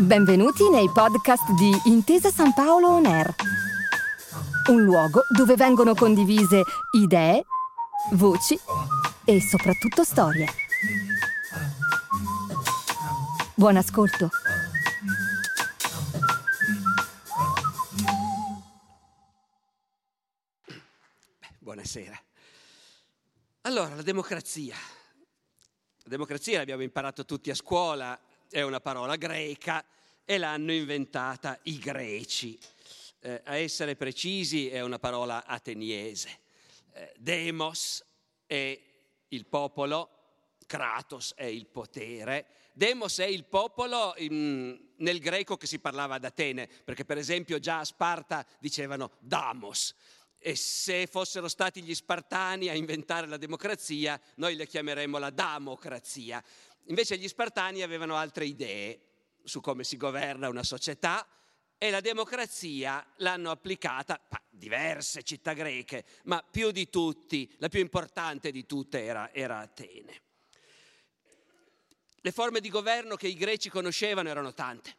Benvenuti nei podcast di Intesa San Paolo On Air, un luogo dove vengono condivise idee, voci e soprattutto storie. Buon ascolto. Buonasera. Allora, la democrazia. La democrazia l'abbiamo imparato tutti a scuola, è una parola greca e l'hanno inventata i greci. Eh, a essere precisi è una parola ateniese. Eh, demos è il popolo, Kratos è il potere. Demos è il popolo in, nel greco che si parlava ad Atene, perché per esempio già a Sparta dicevano damos. E se fossero stati gli spartani a inventare la democrazia, noi la chiameremmo la damocrazia. Invece gli spartani avevano altre idee su come si governa una società e la democrazia l'hanno applicata a diverse città greche, ma più di tutti, la più importante di tutte era, era Atene. Le forme di governo che i greci conoscevano erano tante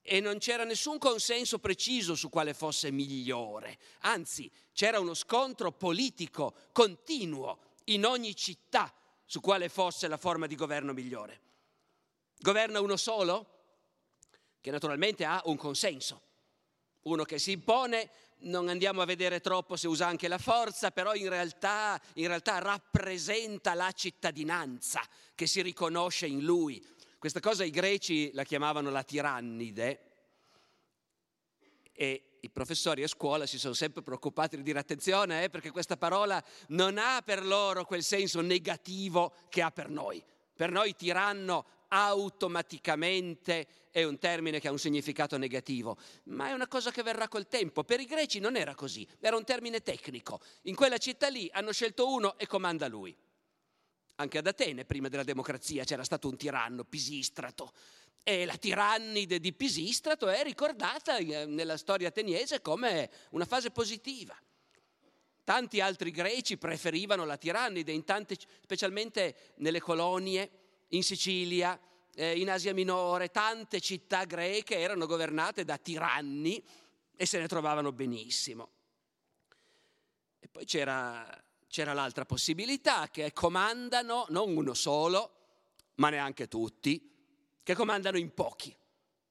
e non c'era nessun consenso preciso su quale fosse migliore, anzi c'era uno scontro politico continuo in ogni città su quale fosse la forma di governo migliore. Governa uno solo? Che naturalmente ha un consenso. Uno che si impone, non andiamo a vedere troppo se usa anche la forza, però in realtà, in realtà rappresenta la cittadinanza che si riconosce in lui. Questa cosa i greci la chiamavano la tirannide e i professori a scuola si sono sempre preoccupati di dire attenzione eh, perché questa parola non ha per loro quel senso negativo che ha per noi. Per noi tiranno automaticamente è un termine che ha un significato negativo, ma è una cosa che verrà col tempo. Per i greci non era così, era un termine tecnico. In quella città lì hanno scelto uno e comanda lui. Anche ad Atene, prima della democrazia, c'era stato un tiranno, Pisistrato, e la tirannide di Pisistrato è ricordata eh, nella storia ateniese come una fase positiva. Tanti altri greci preferivano la tirannide, tante, specialmente nelle colonie, in Sicilia, eh, in Asia Minore, tante città greche erano governate da tiranni e se ne trovavano benissimo. E poi c'era, c'era l'altra possibilità, che comandano non uno solo, ma neanche tutti, che comandano in pochi,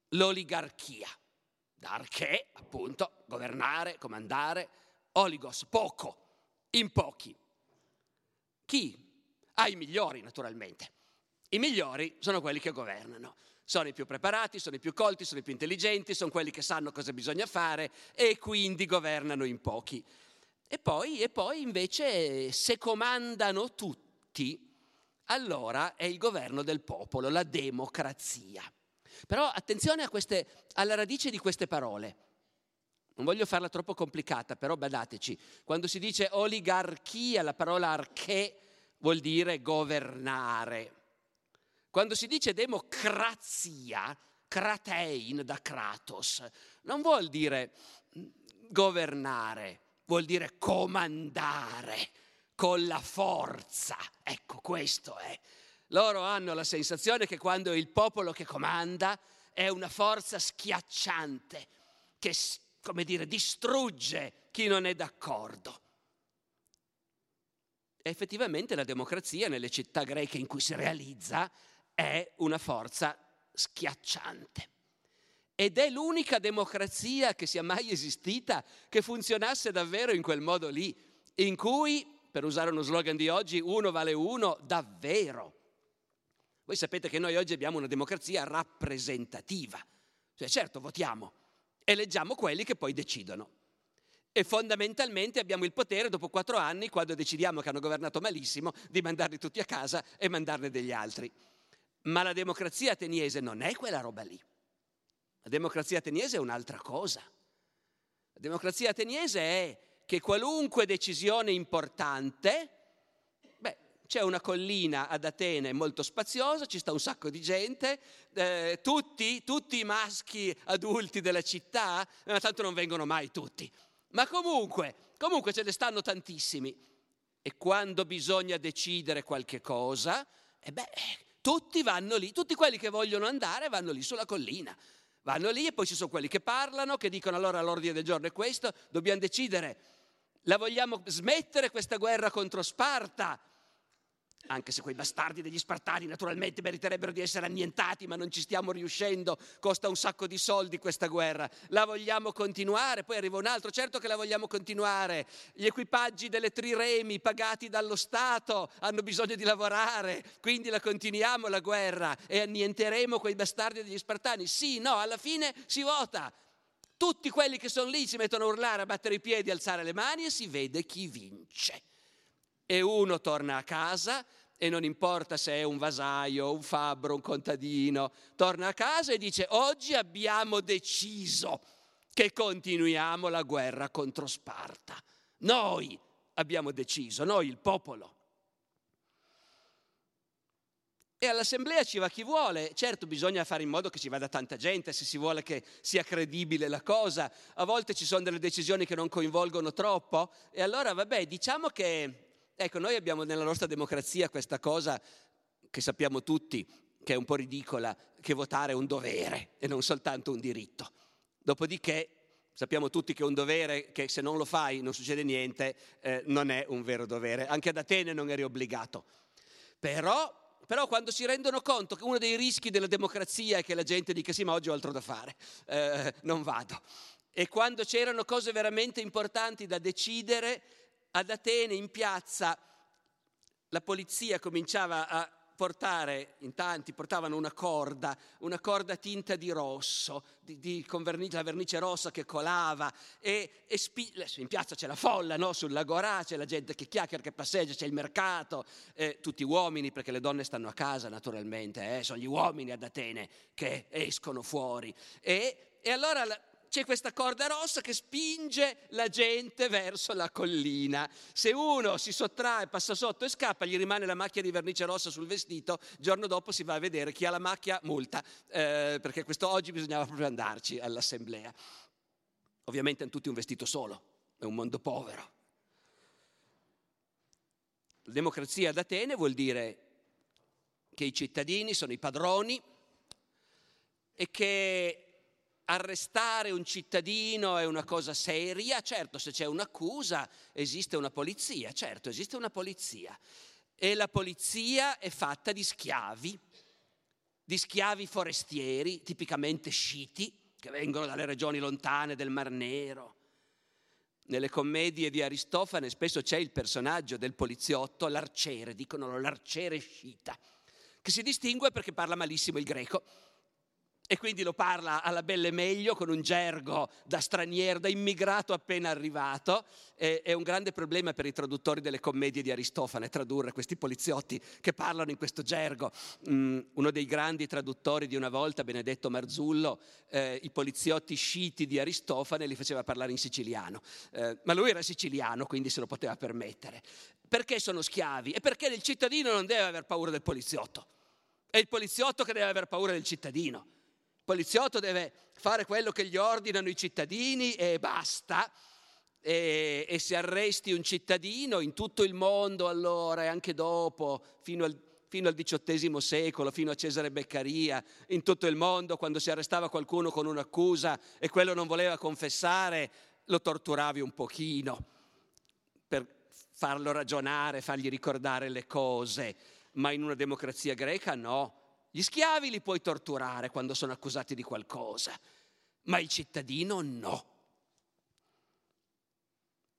l'oligarchia. D'arché, appunto, governare, comandare, oligos, poco, in pochi. Chi? Ah, i migliori, naturalmente. I migliori sono quelli che governano. Sono i più preparati, sono i più colti, sono i più intelligenti, sono quelli che sanno cosa bisogna fare e quindi governano in pochi. E poi, e poi invece se comandano tutti, allora è il governo del popolo, la democrazia. Però attenzione queste, alla radice di queste parole. Non voglio farla troppo complicata, però badateci. Quando si dice oligarchia, la parola arché vuol dire governare. Quando si dice democrazia, kratein da kratos, non vuol dire governare, vuol dire comandare con la forza. Ecco, questo è. Loro hanno la sensazione che quando il popolo che comanda è una forza schiacciante che, come dire, distrugge chi non è d'accordo. Effettivamente la democrazia nelle città greche in cui si realizza è una forza schiacciante. Ed è l'unica democrazia che sia mai esistita che funzionasse davvero in quel modo lì, in cui per usare uno slogan di oggi, uno vale uno davvero. Voi sapete che noi oggi abbiamo una democrazia rappresentativa, cioè certo votiamo, eleggiamo quelli che poi decidono. E fondamentalmente abbiamo il potere dopo quattro anni, quando decidiamo che hanno governato malissimo, di mandarli tutti a casa e mandarne degli altri. Ma la democrazia ateniese non è quella roba lì. La democrazia ateniese è un'altra cosa. La democrazia ateniese è che qualunque decisione importante, beh, c'è una collina ad Atene molto spaziosa, ci sta un sacco di gente, eh, tutti, tutti i maschi adulti della città, ma tanto non vengono mai tutti. Ma comunque, comunque ce ne stanno tantissimi. E quando bisogna decidere qualche cosa, eh beh, tutti vanno lì, tutti quelli che vogliono andare vanno lì sulla collina. Vanno lì e poi ci sono quelli che parlano, che dicono allora l'ordine del giorno è questo, dobbiamo decidere, la vogliamo smettere questa guerra contro Sparta? anche se quei bastardi degli Spartani naturalmente meriterebbero di essere annientati, ma non ci stiamo riuscendo, costa un sacco di soldi questa guerra. La vogliamo continuare? Poi arriva un altro, certo che la vogliamo continuare. Gli equipaggi delle triremi pagati dallo Stato hanno bisogno di lavorare, quindi la continuiamo la guerra e annienteremo quei bastardi degli Spartani. Sì, no, alla fine si vota. Tutti quelli che sono lì si mettono a urlare, a battere i piedi, a alzare le mani e si vede chi vince. E uno torna a casa e non importa se è un vasaio, un fabbro, un contadino, torna a casa e dice oggi abbiamo deciso che continuiamo la guerra contro Sparta. Noi abbiamo deciso, noi il popolo. E all'assemblea ci va chi vuole, certo bisogna fare in modo che ci vada tanta gente se si vuole che sia credibile la cosa, a volte ci sono delle decisioni che non coinvolgono troppo e allora vabbè diciamo che Ecco, noi abbiamo nella nostra democrazia questa cosa che sappiamo tutti, che è un po' ridicola, che votare è un dovere e non soltanto un diritto. Dopodiché sappiamo tutti che è un dovere che se non lo fai non succede niente, eh, non è un vero dovere. Anche ad Atene non eri obbligato. Però, però, quando si rendono conto che uno dei rischi della democrazia è che la gente dica sì ma oggi ho altro da fare, eh, non vado. E quando c'erano cose veramente importanti da decidere, ad Atene in piazza la polizia cominciava a portare, in tanti portavano una corda, una corda tinta di rosso, di, di, con vernice, la vernice rossa che colava e, e spi- in piazza c'è la folla, no? sull'agorà c'è la gente che chiacchiera, che passeggia, c'è il mercato, eh, tutti uomini perché le donne stanno a casa naturalmente, eh? sono gli uomini ad Atene che escono fuori e, e allora c'è questa corda rossa che spinge la gente verso la collina. Se uno si sottrae, passa sotto e scappa, gli rimane la macchia di vernice rossa sul vestito, il giorno dopo si va a vedere chi ha la macchia multa, eh, perché questo oggi bisognava proprio andarci all'assemblea. Ovviamente hanno tutti un vestito solo, è un mondo povero. La democrazia ad Atene vuol dire che i cittadini sono i padroni e che arrestare un cittadino è una cosa seria, certo se c'è un'accusa esiste una polizia, certo esiste una polizia. E la polizia è fatta di schiavi, di schiavi forestieri, tipicamente sciti, che vengono dalle regioni lontane del Mar Nero. Nelle commedie di Aristofane spesso c'è il personaggio del poliziotto, l'arciere, dicono l'arciere scita, che si distingue perché parla malissimo il greco e quindi lo parla alla belle meglio con un gergo da straniero, da immigrato appena arrivato. E, è un grande problema per i traduttori delle commedie di Aristofane tradurre questi poliziotti che parlano in questo gergo. Mm, uno dei grandi traduttori di una volta, Benedetto Marzullo, eh, i poliziotti sciti di Aristofane li faceva parlare in siciliano. Eh, ma lui era siciliano, quindi se lo poteva permettere. Perché sono schiavi? E perché il cittadino non deve aver paura del poliziotto. È il poliziotto che deve aver paura del cittadino poliziotto deve fare quello che gli ordinano i cittadini e basta. E, e, se arresti un cittadino in tutto il mondo allora e anche dopo, fino al, fino al XVIII secolo, fino a Cesare Beccaria, in tutto il mondo quando si arrestava qualcuno con un'accusa e quello non voleva confessare, lo torturavi un pochino per farlo ragionare, fargli ricordare le cose, ma in una democrazia greca no. Gli schiavi li puoi torturare quando sono accusati di qualcosa, ma il cittadino no.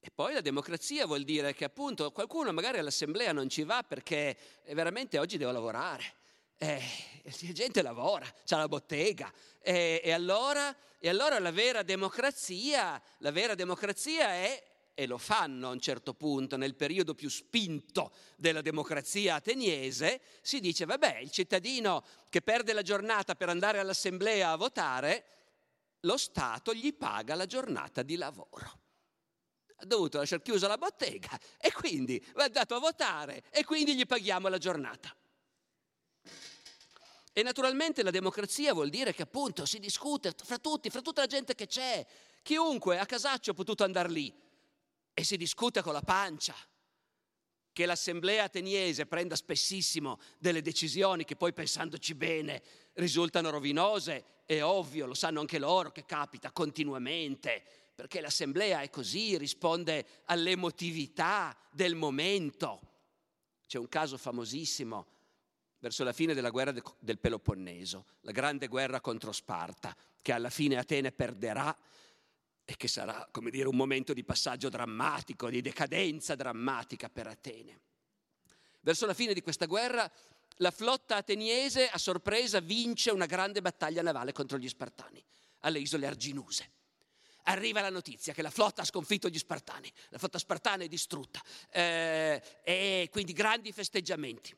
E poi la democrazia vuol dire che appunto qualcuno magari all'assemblea non ci va perché veramente oggi devo lavorare. Eh, la gente lavora, c'ha la bottega. Eh, e, allora, e allora la vera democrazia, la vera democrazia è e lo fanno a un certo punto, nel periodo più spinto della democrazia ateniese, si dice, vabbè, il cittadino che perde la giornata per andare all'assemblea a votare, lo Stato gli paga la giornata di lavoro. Ha dovuto lasciare chiusa la bottega e quindi va andato a votare e quindi gli paghiamo la giornata. E naturalmente la democrazia vuol dire che appunto si discute fra tutti, fra tutta la gente che c'è. Chiunque a casaccio ha potuto andare lì, e si discute con la pancia. che l'assemblea ateniese prenda spessissimo delle decisioni che poi pensandoci bene risultano rovinose, è ovvio, lo sanno anche loro che capita continuamente, perché l'assemblea è così, risponde all'emotività del momento. C'è un caso famosissimo verso la fine della guerra del Peloponneso, la grande guerra contro Sparta, che alla fine Atene perderà e che sarà, come dire, un momento di passaggio drammatico, di decadenza drammatica per Atene. Verso la fine di questa guerra la flotta ateniese a sorpresa vince una grande battaglia navale contro gli Spartani alle isole Arginuse. Arriva la notizia che la flotta ha sconfitto gli Spartani, la flotta spartana è distrutta eh, e quindi grandi festeggiamenti.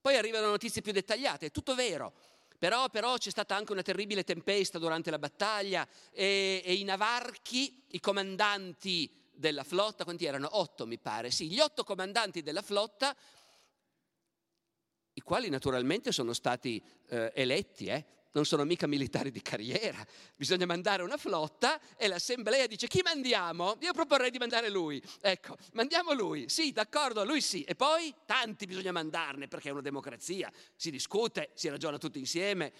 Poi arrivano notizie più dettagliate, è tutto vero, però, però, c'è stata anche una terribile tempesta durante la battaglia e, e, i navarchi, i comandanti della flotta, quanti erano? Otto mi pare, sì, gli otto comandanti della flotta, i quali naturalmente sono stati eh, eletti, eh, non sono mica militari di carriera, bisogna mandare una flotta e l'assemblea dice chi mandiamo? Io proporrei di mandare lui, ecco, mandiamo lui, sì, d'accordo, lui sì, e poi tanti bisogna mandarne perché è una democrazia, si discute, si ragiona tutti insieme.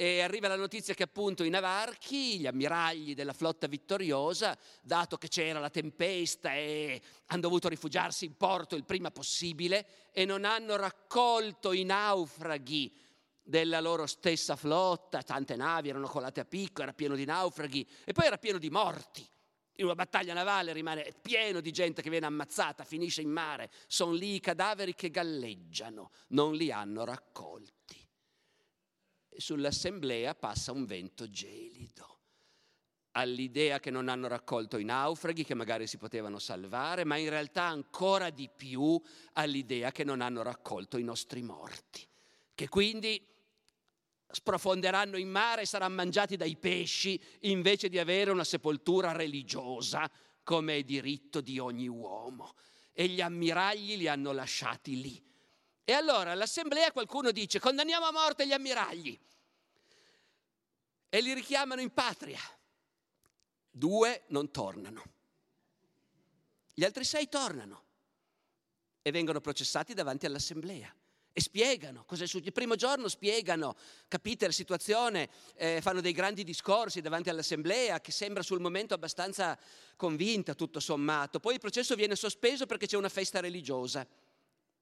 E arriva la notizia che appunto i navarchi, gli ammiragli della flotta vittoriosa, dato che c'era la tempesta e hanno dovuto rifugiarsi in porto il prima possibile e non hanno raccolto i naufraghi della loro stessa flotta, tante navi erano colate a picco, era pieno di naufraghi e poi era pieno di morti. In una battaglia navale rimane pieno di gente che viene ammazzata, finisce in mare, sono lì i cadaveri che galleggiano, non li hanno raccolti. E sull'assemblea passa un vento gelido all'idea che non hanno raccolto i naufraghi, che magari si potevano salvare, ma in realtà ancora di più all'idea che non hanno raccolto i nostri morti, che quindi sprofonderanno in mare e saranno mangiati dai pesci invece di avere una sepoltura religiosa come è diritto di ogni uomo. E gli ammiragli li hanno lasciati lì. E allora all'assemblea qualcuno dice condanniamo a morte gli ammiragli e li richiamano in patria. Due non tornano. Gli altri sei tornano e vengono processati davanti all'assemblea e spiegano cosa è successo. Il primo giorno spiegano, capite la situazione, eh, fanno dei grandi discorsi davanti all'assemblea che sembra sul momento abbastanza convinta tutto sommato. Poi il processo viene sospeso perché c'è una festa religiosa.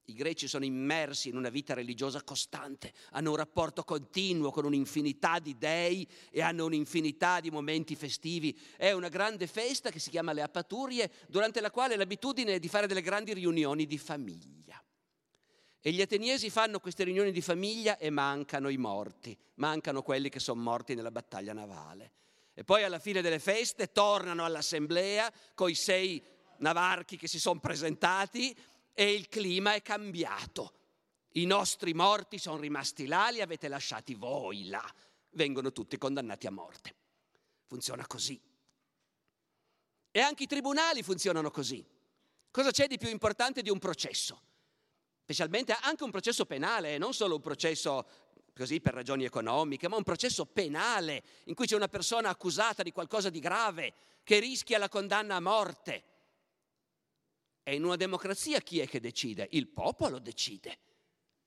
I greci sono immersi in una vita religiosa costante, hanno un rapporto continuo con un'infinità di dei e hanno un'infinità di momenti festivi. È una grande festa che si chiama le Apaturie, durante la quale l'abitudine è di fare delle grandi riunioni di famiglia. E gli ateniesi fanno queste riunioni di famiglia e mancano i morti, mancano quelli che sono morti nella battaglia navale. E poi alla fine delle feste tornano all'assemblea con i sei navarchi che si sono presentati e il clima è cambiato. I nostri morti sono rimasti là, li avete lasciati voi là. Vengono tutti condannati a morte. Funziona così. E anche i tribunali funzionano così. Cosa c'è di più importante di un processo? Specialmente anche un processo penale, non solo un processo così per ragioni economiche, ma un processo penale in cui c'è una persona accusata di qualcosa di grave che rischia la condanna a morte. E in una democrazia chi è che decide? Il popolo decide.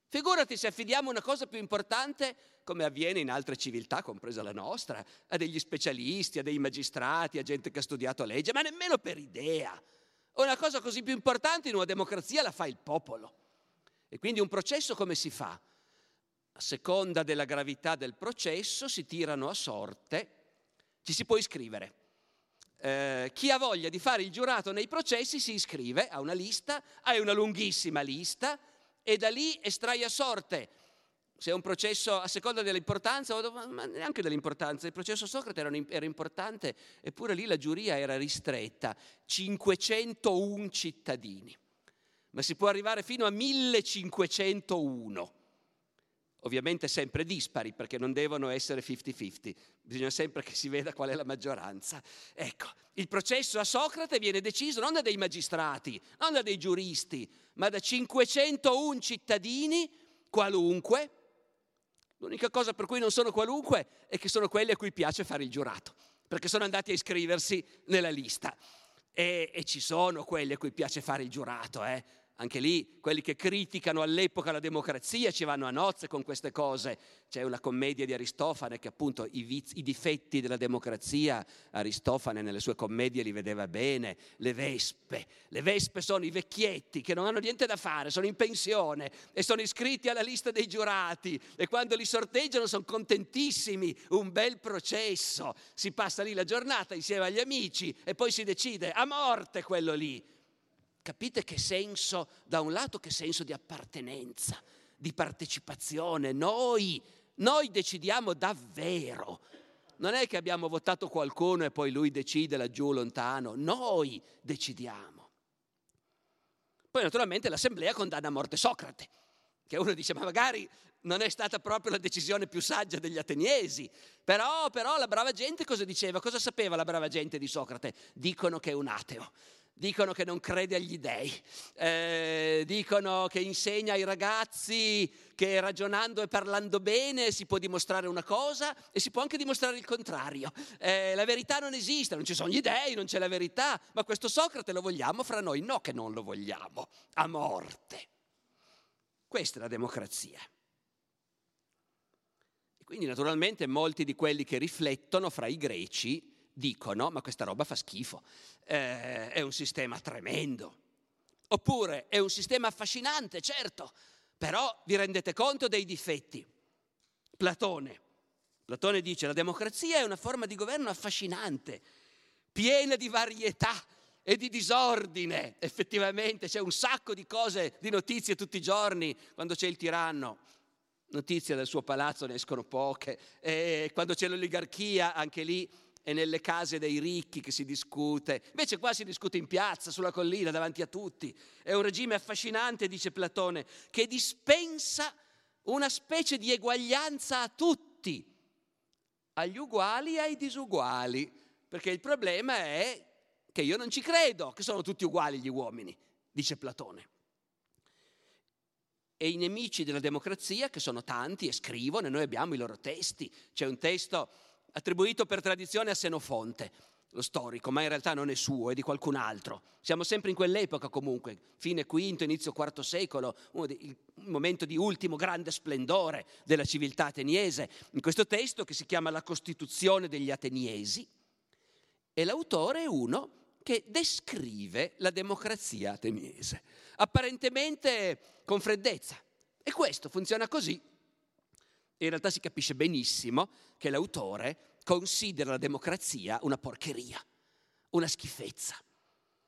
Figurati se affidiamo una cosa più importante, come avviene in altre civiltà, compresa la nostra, a degli specialisti, a dei magistrati, a gente che ha studiato legge, ma nemmeno per idea. Una cosa così più importante in una democrazia la fa il popolo. E quindi un processo come si fa? A seconda della gravità del processo si tirano a sorte, ci si può iscrivere. Eh, chi ha voglia di fare il giurato nei processi si iscrive a una lista, hai una lunghissima lista e da lì estrai a sorte. Se è un processo a seconda dell'importanza, ma neanche dell'importanza, il processo Socrate era, era importante, eppure lì la giuria era ristretta, 501 cittadini ma si può arrivare fino a 1501. Ovviamente sempre dispari perché non devono essere 50-50, bisogna sempre che si veda qual è la maggioranza. Ecco, il processo a Socrate viene deciso non da dei magistrati, non da dei giuristi, ma da 501 cittadini qualunque. L'unica cosa per cui non sono qualunque è che sono quelli a cui piace fare il giurato, perché sono andati a iscriversi nella lista. E, e ci sono quelli a cui piace fare il giurato, eh? Anche lì quelli che criticano all'epoca la democrazia ci vanno a nozze con queste cose. C'è una commedia di Aristofane che appunto i, vizi, i difetti della democrazia, Aristofane nelle sue commedie li vedeva bene, le vespe. Le vespe sono i vecchietti che non hanno niente da fare, sono in pensione e sono iscritti alla lista dei giurati e quando li sorteggiano sono contentissimi, un bel processo. Si passa lì la giornata insieme agli amici e poi si decide a morte quello lì. Capite che senso, da un lato, che senso di appartenenza, di partecipazione. Noi, noi decidiamo davvero. Non è che abbiamo votato qualcuno e poi lui decide laggiù lontano. Noi decidiamo. Poi naturalmente l'assemblea condanna a morte Socrate, che uno dice ma magari non è stata proprio la decisione più saggia degli ateniesi, però, però la brava gente cosa diceva? Cosa sapeva la brava gente di Socrate? Dicono che è un ateo dicono che non crede agli dèi, eh, dicono che insegna ai ragazzi che ragionando e parlando bene si può dimostrare una cosa e si può anche dimostrare il contrario. Eh, la verità non esiste, non ci sono gli dèi, non c'è la verità, ma questo Socrate lo vogliamo fra noi? No che non lo vogliamo, a morte. Questa è la democrazia. E quindi naturalmente molti di quelli che riflettono fra i greci dicono ma questa roba fa schifo, eh, è un sistema tremendo. Oppure è un sistema affascinante, certo, però vi rendete conto dei difetti. Platone. Platone dice la democrazia è una forma di governo affascinante, piena di varietà e di disordine. Effettivamente c'è un sacco di cose, di notizie tutti i giorni quando c'è il tiranno. Notizie dal suo palazzo ne escono poche. E quando c'è l'oligarchia, anche lì è nelle case dei ricchi che si discute, invece qua si discute in piazza, sulla collina, davanti a tutti. È un regime affascinante, dice Platone, che dispensa una specie di eguaglianza a tutti, agli uguali e ai disuguali, perché il problema è che io non ci credo che sono tutti uguali gli uomini, dice Platone. E i nemici della democrazia, che sono tanti e scrivono, e noi abbiamo i loro testi. C'è un testo attribuito per tradizione a Senofonte, lo storico, ma in realtà non è suo, è di qualcun altro. Siamo sempre in quell'epoca comunque, fine V, inizio IV secolo, il momento di ultimo grande splendore della civiltà ateniese. In questo testo che si chiama La Costituzione degli Ateniesi, e l'autore è uno che descrive la democrazia ateniese, apparentemente con freddezza. E questo funziona così in realtà si capisce benissimo che l'autore considera la democrazia una porcheria, una schifezza,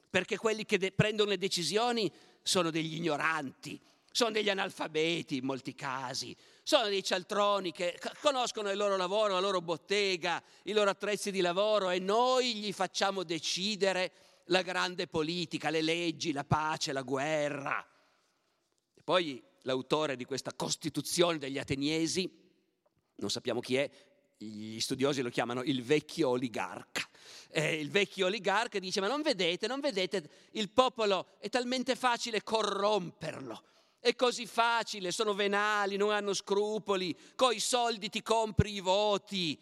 perché quelli che de- prendono le decisioni sono degli ignoranti, sono degli analfabeti in molti casi, sono dei cialtroni che conoscono il loro lavoro, la loro bottega, i loro attrezzi di lavoro e noi gli facciamo decidere la grande politica, le leggi, la pace, la guerra. E poi l'autore di questa Costituzione degli Ateniesi non sappiamo chi è, gli studiosi lo chiamano il vecchio oligarca. Eh, il vecchio oligarca dice, ma non vedete, non vedete, il popolo è talmente facile corromperlo. È così facile, sono venali, non hanno scrupoli, coi soldi ti compri i voti.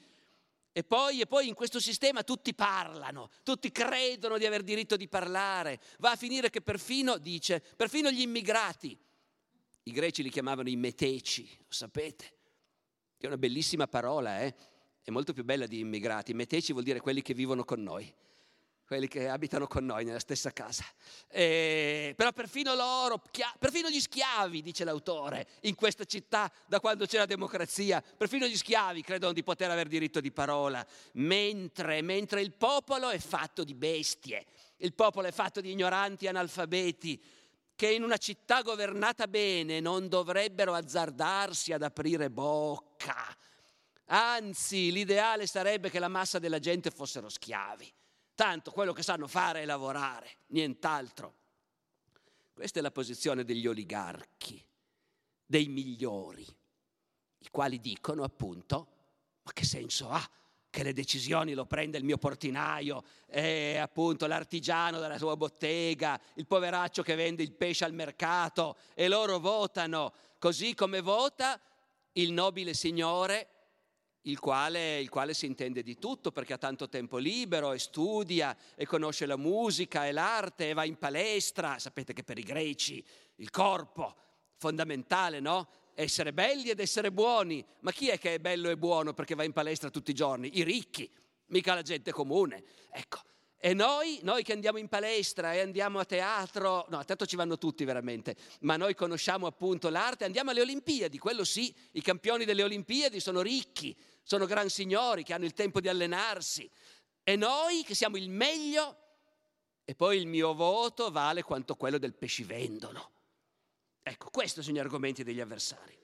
E poi, e poi in questo sistema tutti parlano, tutti credono di aver diritto di parlare. Va a finire che perfino, dice, perfino gli immigrati, i greci li chiamavano i meteci, lo sapete, che è una bellissima parola, eh? è molto più bella di immigrati. Meteci vuol dire quelli che vivono con noi, quelli che abitano con noi nella stessa casa. E, però perfino loro, perfino gli schiavi, dice l'autore, in questa città da quando c'è la democrazia, perfino gli schiavi credono di poter avere diritto di parola, mentre, mentre il popolo è fatto di bestie, il popolo è fatto di ignoranti analfabeti che in una città governata bene non dovrebbero azzardarsi ad aprire bocca. Anzi, l'ideale sarebbe che la massa della gente fossero schiavi. Tanto quello che sanno fare è lavorare, nient'altro. Questa è la posizione degli oligarchi, dei migliori, i quali dicono appunto, ma che senso ha che le decisioni lo prende il mio portinaio, è appunto l'artigiano della sua bottega, il poveraccio che vende il pesce al mercato e loro votano così come vota il nobile signore il quale, il quale, si intende di tutto perché ha tanto tempo libero e studia e conosce la musica e l'arte e va in palestra. Sapete che per i greci il corpo, fondamentale, no? Essere belli ed essere buoni. Ma chi è che è bello e buono perché va in palestra tutti i giorni? I ricchi, mica la gente comune. Ecco, e noi, noi che andiamo in palestra e andiamo a teatro, no, a teatro ci vanno tutti veramente, ma noi conosciamo appunto l'arte, andiamo alle Olimpiadi, quello sì, i campioni delle Olimpiadi sono ricchi, sono gran signori che hanno il tempo di allenarsi. E noi che siamo il meglio, e poi il mio voto vale quanto quello del pescivendolo. Ecco, questi sono gli argomenti degli avversari.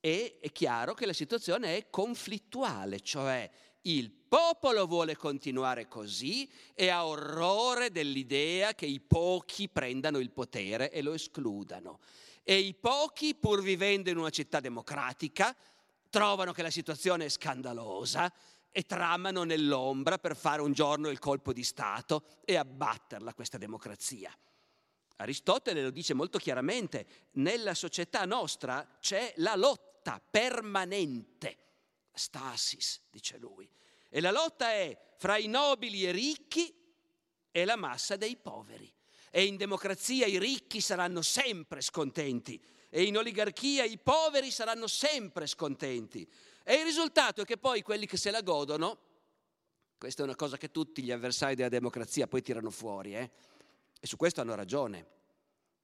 E è chiaro che la situazione è conflittuale, cioè il popolo vuole continuare così e ha orrore dell'idea che i pochi prendano il potere e lo escludano. E i pochi, pur vivendo in una città democratica, trovano che la situazione è scandalosa e tramano nell'ombra per fare un giorno il colpo di Stato e abbatterla questa democrazia. Aristotele lo dice molto chiaramente, nella società nostra c'è la lotta permanente stasis, dice lui. E la lotta è fra i nobili e ricchi e la massa dei poveri. E in democrazia i ricchi saranno sempre scontenti e in oligarchia i poveri saranno sempre scontenti. E il risultato è che poi quelli che se la godono, questa è una cosa che tutti gli avversari della democrazia poi tirano fuori, eh? E su questo hanno ragione.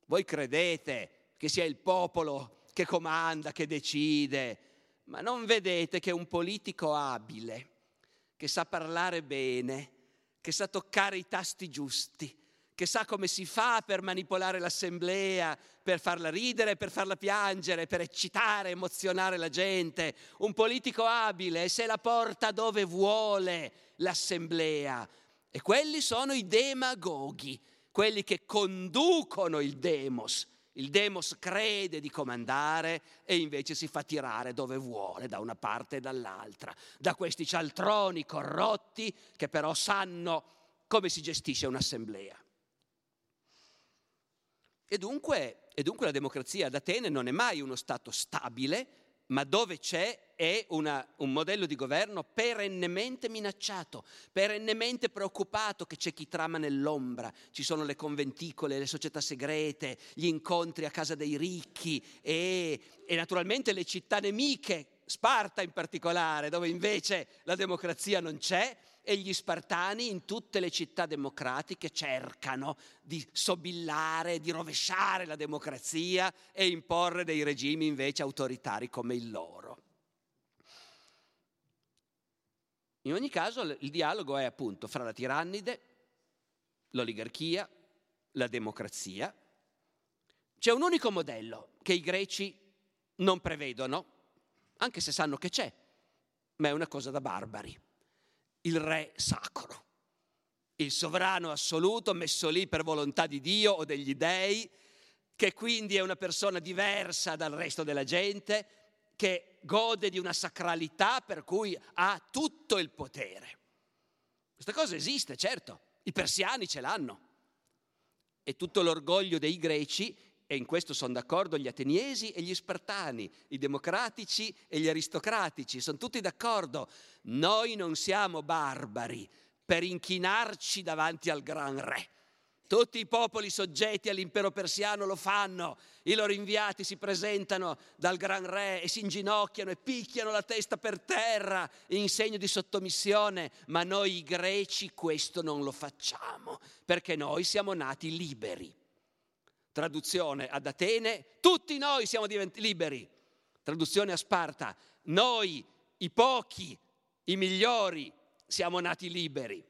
Voi credete che sia il popolo che comanda, che decide, ma non vedete che un politico abile, che sa parlare bene, che sa toccare i tasti giusti, che sa come si fa per manipolare l'assemblea, per farla ridere, per farla piangere, per eccitare, emozionare la gente. Un politico abile se la porta dove vuole l'assemblea. E quelli sono i demagoghi, quelli che conducono il demos il demos crede di comandare e invece si fa tirare dove vuole, da una parte e dall'altra, da questi cialtroni corrotti che però sanno come si gestisce un'assemblea. E dunque, e dunque la democrazia ad Atene non è mai uno Stato stabile, ma dove c'è è una, un modello di governo perennemente minacciato, perennemente preoccupato che c'è chi trama nell'ombra, ci sono le conventicole, le società segrete, gli incontri a casa dei ricchi e, e naturalmente le città nemiche, Sparta in particolare, dove invece la democrazia non c'è e gli spartani in tutte le città democratiche cercano di sobillare, di rovesciare la democrazia e imporre dei regimi invece autoritari come il loro. In ogni caso il dialogo è appunto fra la tirannide, l'oligarchia, la democrazia. C'è un unico modello che i greci non prevedono, anche se sanno che c'è, ma è una cosa da barbari il re sacro, il sovrano assoluto messo lì per volontà di Dio o degli dei, che quindi è una persona diversa dal resto della gente, che gode di una sacralità per cui ha tutto il potere. Questa cosa esiste, certo, i persiani ce l'hanno. E tutto l'orgoglio dei greci e in questo sono d'accordo gli ateniesi e gli spartani, i democratici e gli aristocratici, sono tutti d'accordo. Noi non siamo barbari per inchinarci davanti al gran re. Tutti i popoli soggetti all'impero persiano lo fanno, i loro inviati si presentano dal gran re e si inginocchiano e picchiano la testa per terra in segno di sottomissione, ma noi greci questo non lo facciamo, perché noi siamo nati liberi. Traduzione ad Atene, tutti noi siamo diventati liberi. Traduzione a Sparta, noi, i pochi, i migliori, siamo nati liberi.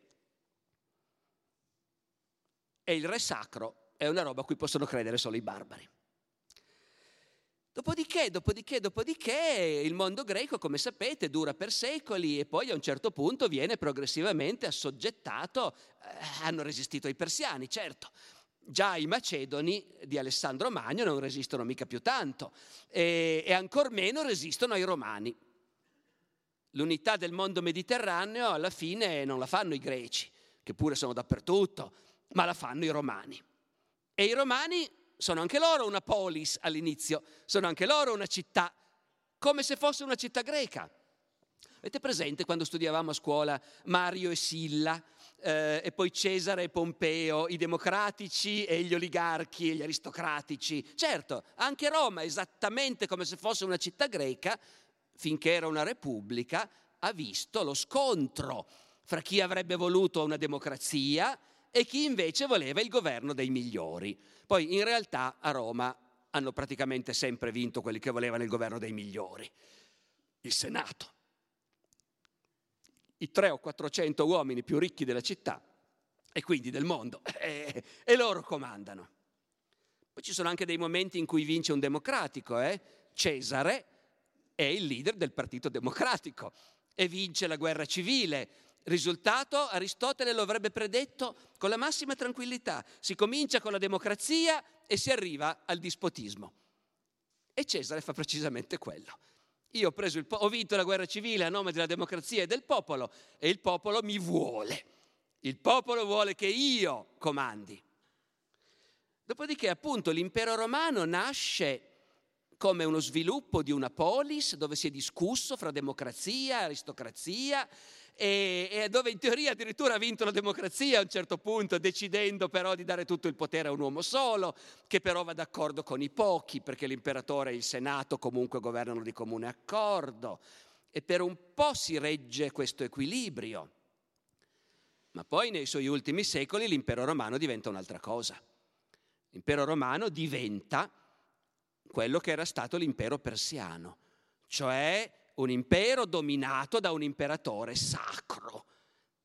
E il re sacro è una roba a cui possono credere solo i barbari. Dopodiché, dopodiché, dopodiché, il mondo greco, come sapete, dura per secoli e poi a un certo punto viene progressivamente assoggettato, eh, hanno resistito ai persiani, certo, già i macedoni di Alessandro Magno non resistono mica più tanto e, e ancor meno resistono ai romani. L'unità del mondo mediterraneo alla fine non la fanno i greci, che pure sono dappertutto, ma la fanno i romani. E i romani sono anche loro una polis all'inizio, sono anche loro una città come se fosse una città greca. Avete presente quando studiavamo a scuola Mario e Silla, eh, e poi Cesare e Pompeo, i democratici e gli oligarchi e gli aristocratici? Certo, anche Roma, esattamente come se fosse una città greca, finché era una repubblica, ha visto lo scontro fra chi avrebbe voluto una democrazia e chi invece voleva il governo dei migliori. Poi in realtà a Roma hanno praticamente sempre vinto quelli che volevano il governo dei migliori, il Senato. I 300 o 400 uomini più ricchi della città e quindi del mondo, e, e loro comandano. Poi ci sono anche dei momenti in cui vince un democratico, eh? Cesare è il leader del Partito Democratico e vince la guerra civile Risultato, Aristotele lo avrebbe predetto con la massima tranquillità. Si comincia con la democrazia e si arriva al dispotismo. E Cesare fa precisamente quello. Io ho, preso il ho vinto la guerra civile a nome della democrazia e del popolo e il popolo mi vuole. Il popolo vuole che io comandi. Dopodiché appunto l'impero romano nasce come uno sviluppo di una polis dove si è discusso fra democrazia, aristocrazia e, e, dove in teoria addirittura ha vinto la democrazia a un certo punto, decidendo però di dare tutto il potere a un uomo solo, che però va d'accordo con i pochi, perché l'imperatore e il Senato comunque governano di comune accordo. E per un po' si regge questo equilibrio. Ma poi nei suoi ultimi secoli l'impero romano diventa un'altra cosa. L'impero romano diventa quello che era stato l'impero persiano, cioè un impero dominato da un imperatore sacro,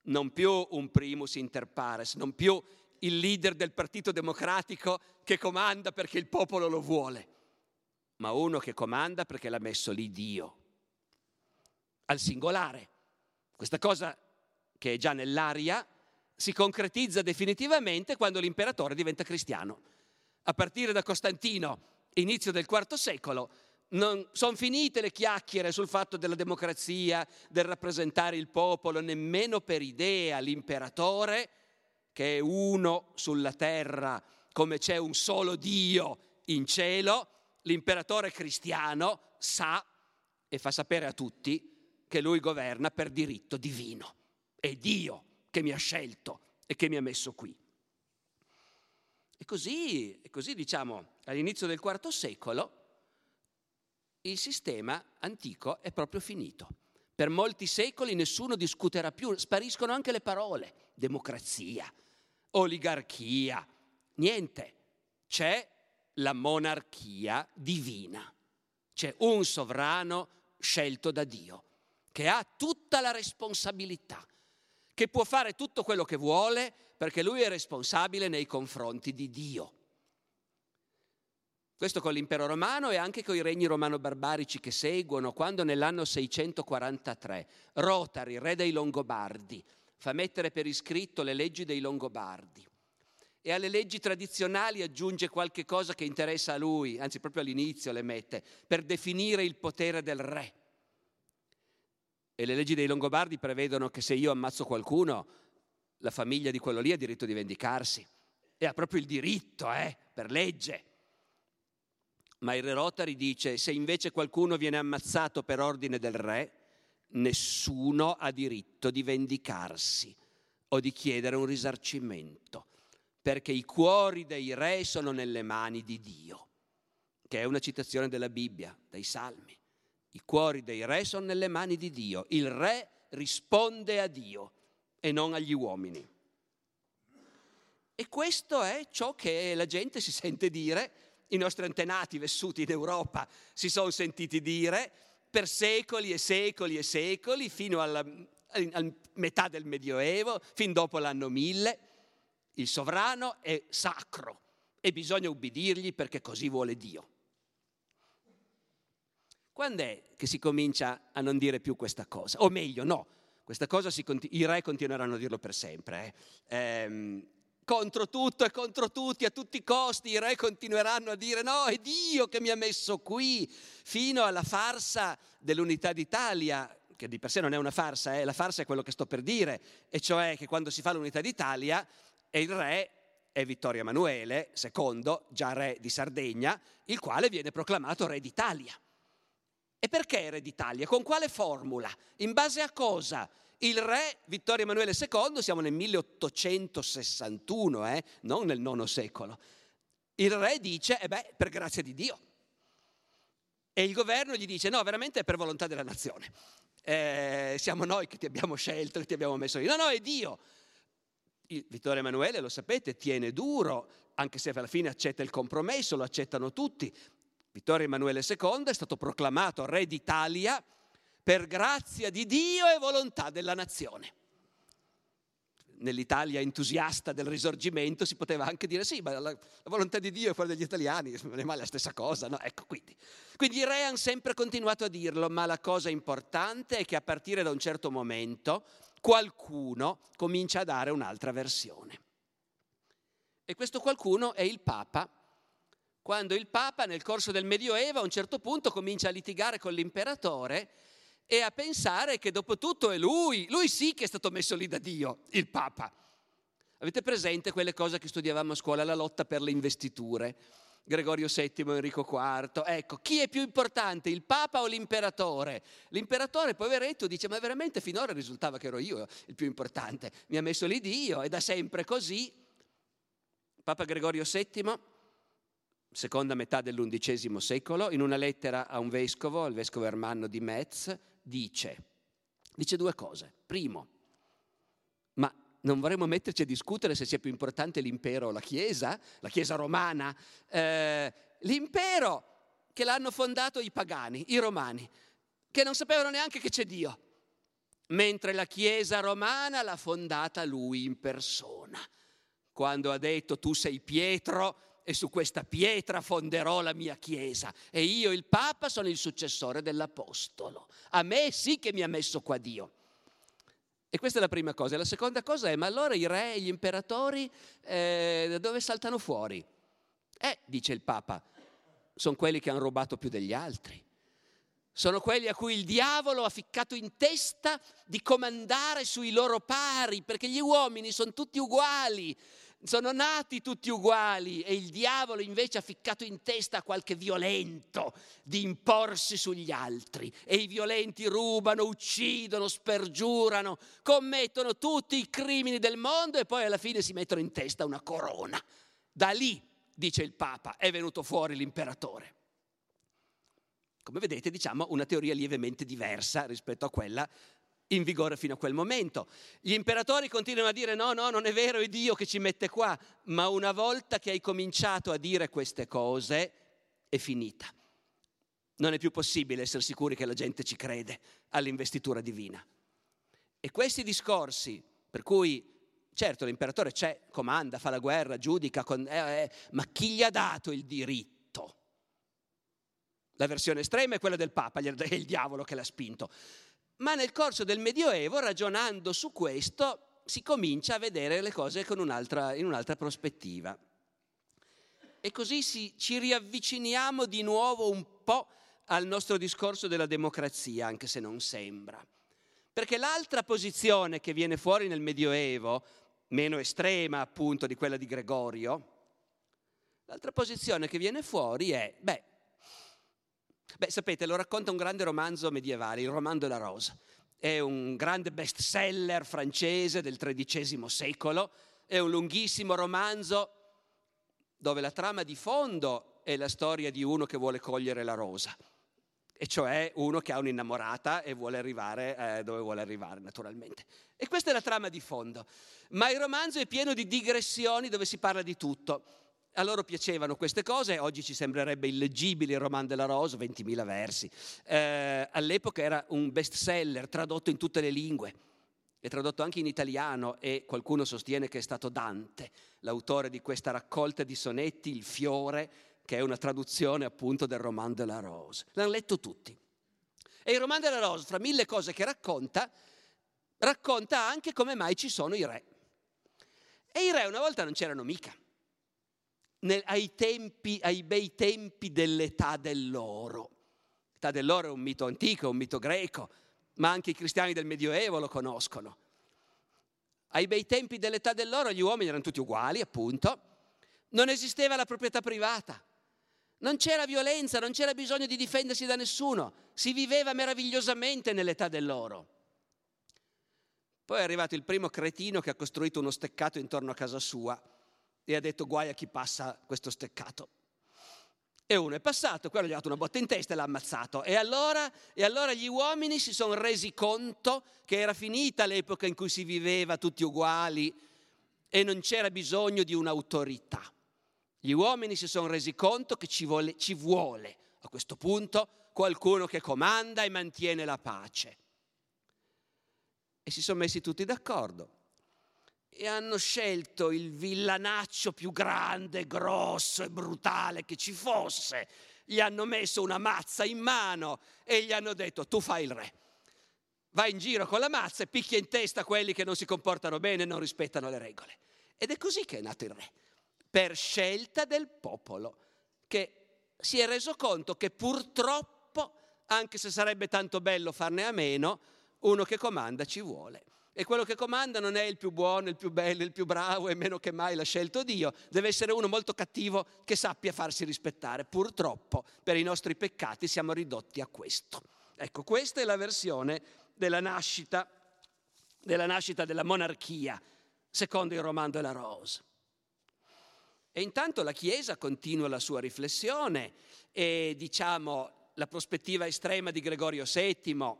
non più un primus inter pares, non più il leader del Partito Democratico che comanda perché il popolo lo vuole, ma uno che comanda perché l'ha messo lì Dio, al singolare. Questa cosa che è già nell'aria si concretizza definitivamente quando l'imperatore diventa cristiano. A partire da Costantino, inizio del IV secolo, sono finite le chiacchiere sul fatto della democrazia, del rappresentare il popolo, nemmeno per idea l'imperatore, che è uno sulla terra, come c'è un solo Dio in cielo, l'imperatore cristiano sa e fa sapere a tutti che lui governa per diritto divino. È Dio che mi ha scelto e che mi ha messo qui. E così, e così diciamo, all'inizio del IV secolo, il sistema antico è proprio finito. Per molti secoli nessuno discuterà più, spariscono anche le parole, democrazia, oligarchia, niente. C'è la monarchia divina, c'è un sovrano scelto da Dio, che ha tutta la responsabilità, che può fare tutto quello che vuole perché lui è responsabile nei confronti di Dio. Questo con l'impero romano e anche con i regni romano-barbarici che seguono, quando nell'anno 643 Rotari, re dei Longobardi, fa mettere per iscritto le leggi dei Longobardi e alle leggi tradizionali aggiunge qualche cosa che interessa a lui, anzi proprio all'inizio le mette, per definire il potere del re. E le leggi dei Longobardi prevedono che se io ammazzo qualcuno, la famiglia di quello lì ha diritto di vendicarsi. E ha proprio il diritto, eh, per legge. Ma il re Rotary dice, se invece qualcuno viene ammazzato per ordine del re, nessuno ha diritto di vendicarsi o di chiedere un risarcimento, perché i cuori dei re sono nelle mani di Dio, che è una citazione della Bibbia, dai Salmi. I cuori dei re sono nelle mani di Dio, il re risponde a Dio e non agli uomini. E questo è ciò che la gente si sente dire i nostri antenati vissuti in Europa si sono sentiti dire per secoli e secoli e secoli, fino alla, alla metà del Medioevo, fin dopo l'anno 1000, il sovrano è sacro e bisogna ubbidirgli perché così vuole Dio. Quando è che si comincia a non dire più questa cosa? O meglio, no, questa cosa si, i re continueranno a dirlo per sempre. Eh. Ehm, contro tutto e contro tutti, a tutti i costi, i re continueranno a dire no, è Dio che mi ha messo qui, fino alla farsa dell'unità d'Italia, che di per sé non è una farsa, eh? la farsa è quello che sto per dire, e cioè che quando si fa l'unità d'Italia e il re è Vittorio Emanuele II, già re di Sardegna, il quale viene proclamato re d'Italia. E perché re d'Italia? Con quale formula? In base a cosa? Il re Vittorio Emanuele II, siamo nel 1861, eh? non nel IX secolo. Il re dice, eh beh, per grazia di Dio. E il governo gli dice, no, veramente è per volontà della nazione. Eh, siamo noi che ti abbiamo scelto, che ti abbiamo messo lì. No, no, è Dio. Il Vittorio Emanuele, lo sapete, tiene duro, anche se alla fine accetta il compromesso, lo accettano tutti. Vittorio Emanuele II è stato proclamato re d'Italia per grazia di Dio e volontà della nazione. Nell'Italia entusiasta del risorgimento si poteva anche dire sì, ma la, la volontà di Dio è quella degli italiani, non è mai la stessa cosa, no? Ecco, quindi. quindi i re hanno sempre continuato a dirlo, ma la cosa importante è che a partire da un certo momento qualcuno comincia a dare un'altra versione. E questo qualcuno è il Papa, quando il Papa nel corso del Medioevo a un certo punto comincia a litigare con l'imperatore e a pensare che dopo tutto è lui, lui sì che è stato messo lì da Dio, il Papa. Avete presente quelle cose che studiavamo a scuola, la lotta per le investiture? Gregorio VII, Enrico IV. Ecco, chi è più importante, il Papa o l'imperatore? L'imperatore, poveretto, dice, ma veramente finora risultava che ero io il più importante. Mi ha messo lì Dio, è da sempre così. Papa Gregorio VII, seconda metà dell'undicesimo secolo, in una lettera a un vescovo, il vescovo Ermanno di Metz, dice, dice due cose. Primo, ma non vorremmo metterci a discutere se sia più importante l'impero o la Chiesa, la Chiesa romana, eh, l'impero che l'hanno fondato i pagani, i romani, che non sapevano neanche che c'è Dio, mentre la Chiesa romana l'ha fondata lui in persona. Quando ha detto tu sei Pietro, e su questa pietra fonderò la mia chiesa e io, il Papa, sono il successore dell'Apostolo. A me sì che mi ha messo qua Dio. E questa è la prima cosa. La seconda cosa è, ma allora i re e gli imperatori eh, da dove saltano fuori? Eh, dice il Papa, sono quelli che hanno rubato più degli altri. Sono quelli a cui il diavolo ha ficcato in testa di comandare sui loro pari, perché gli uomini sono tutti uguali, sono nati tutti uguali e il diavolo invece ha ficcato in testa qualche violento di imporsi sugli altri e i violenti rubano, uccidono, spergiurano, commettono tutti i crimini del mondo e poi alla fine si mettono in testa una corona. Da lì, dice il Papa, è venuto fuori l'imperatore. Come vedete, diciamo una teoria lievemente diversa rispetto a quella in vigore fino a quel momento. Gli imperatori continuano a dire no, no, non è vero, è Dio che ci mette qua, ma una volta che hai cominciato a dire queste cose è finita. Non è più possibile essere sicuri che la gente ci crede all'investitura divina. E questi discorsi, per cui certo l'imperatore c'è, comanda, fa la guerra, giudica, con, eh, eh, ma chi gli ha dato il diritto? La versione estrema è quella del Papa, è il diavolo che l'ha spinto. Ma nel corso del Medioevo, ragionando su questo, si comincia a vedere le cose un'altra, in un'altra prospettiva. E così si, ci riavviciniamo di nuovo un po' al nostro discorso della democrazia, anche se non sembra. Perché l'altra posizione che viene fuori nel Medioevo, meno estrema appunto di quella di Gregorio, l'altra posizione che viene fuori è, beh, Beh, sapete, lo racconta un grande romanzo medievale, il Roman de la Rose. È un grande bestseller francese del XIII secolo, è un lunghissimo romanzo dove la trama di fondo è la storia di uno che vuole cogliere la rosa, e cioè uno che ha un'innamorata e vuole arrivare eh, dove vuole arrivare, naturalmente. E questa è la trama di fondo. Ma il romanzo è pieno di digressioni dove si parla di tutto. A loro piacevano queste cose, oggi ci sembrerebbe illeggibile il Roman della Rose, 20.000 versi. Eh, all'epoca era un best seller tradotto in tutte le lingue, è tradotto anche in italiano e qualcuno sostiene che è stato Dante, l'autore di questa raccolta di sonetti, Il fiore, che è una traduzione appunto del Roman della Rose. L'hanno letto tutti. E il Roman della Rose, fra mille cose che racconta, racconta anche come mai ci sono i re. E i re una volta non c'erano mica nel, ai, tempi, ai bei tempi dell'età dell'oro. L'età dell'oro è un mito antico, un mito greco, ma anche i cristiani del Medioevo lo conoscono. Ai bei tempi dell'età dell'oro gli uomini erano tutti uguali, appunto. Non esisteva la proprietà privata, Non c'era violenza, non c'era bisogno di difendersi da nessuno, si viveva meravigliosamente nell'età dell'oro. Poi è arrivato il primo cretino che ha costruito uno steccato intorno a casa sua e ha detto guai a chi passa questo steccato. E uno è passato, quello gli ha dato una botta in testa e l'ha ammazzato. E allora, e allora gli uomini si sono resi conto che era finita l'epoca in cui si viveva tutti uguali e non c'era bisogno di un'autorità. Gli uomini si sono resi conto che ci vuole, ci vuole a questo punto qualcuno che comanda e mantiene la pace. E si sono messi tutti d'accordo e hanno scelto il villanaccio più grande, grosso e brutale che ci fosse. Gli hanno messo una mazza in mano e gli hanno detto tu fai il re. Vai in giro con la mazza e picchia in testa quelli che non si comportano bene e non rispettano le regole. Ed è così che è nato il re, per scelta del popolo, che si è reso conto che purtroppo, anche se sarebbe tanto bello farne a meno, uno che comanda ci vuole. E quello che comanda non è il più buono, il più bello, il più bravo e meno che mai l'ha scelto Dio. Deve essere uno molto cattivo che sappia farsi rispettare. Purtroppo per i nostri peccati siamo ridotti a questo. Ecco, questa è la versione della nascita, della nascita della monarchia, secondo il Romando e la Rose. E intanto la Chiesa continua la sua riflessione e diciamo la prospettiva estrema di Gregorio VII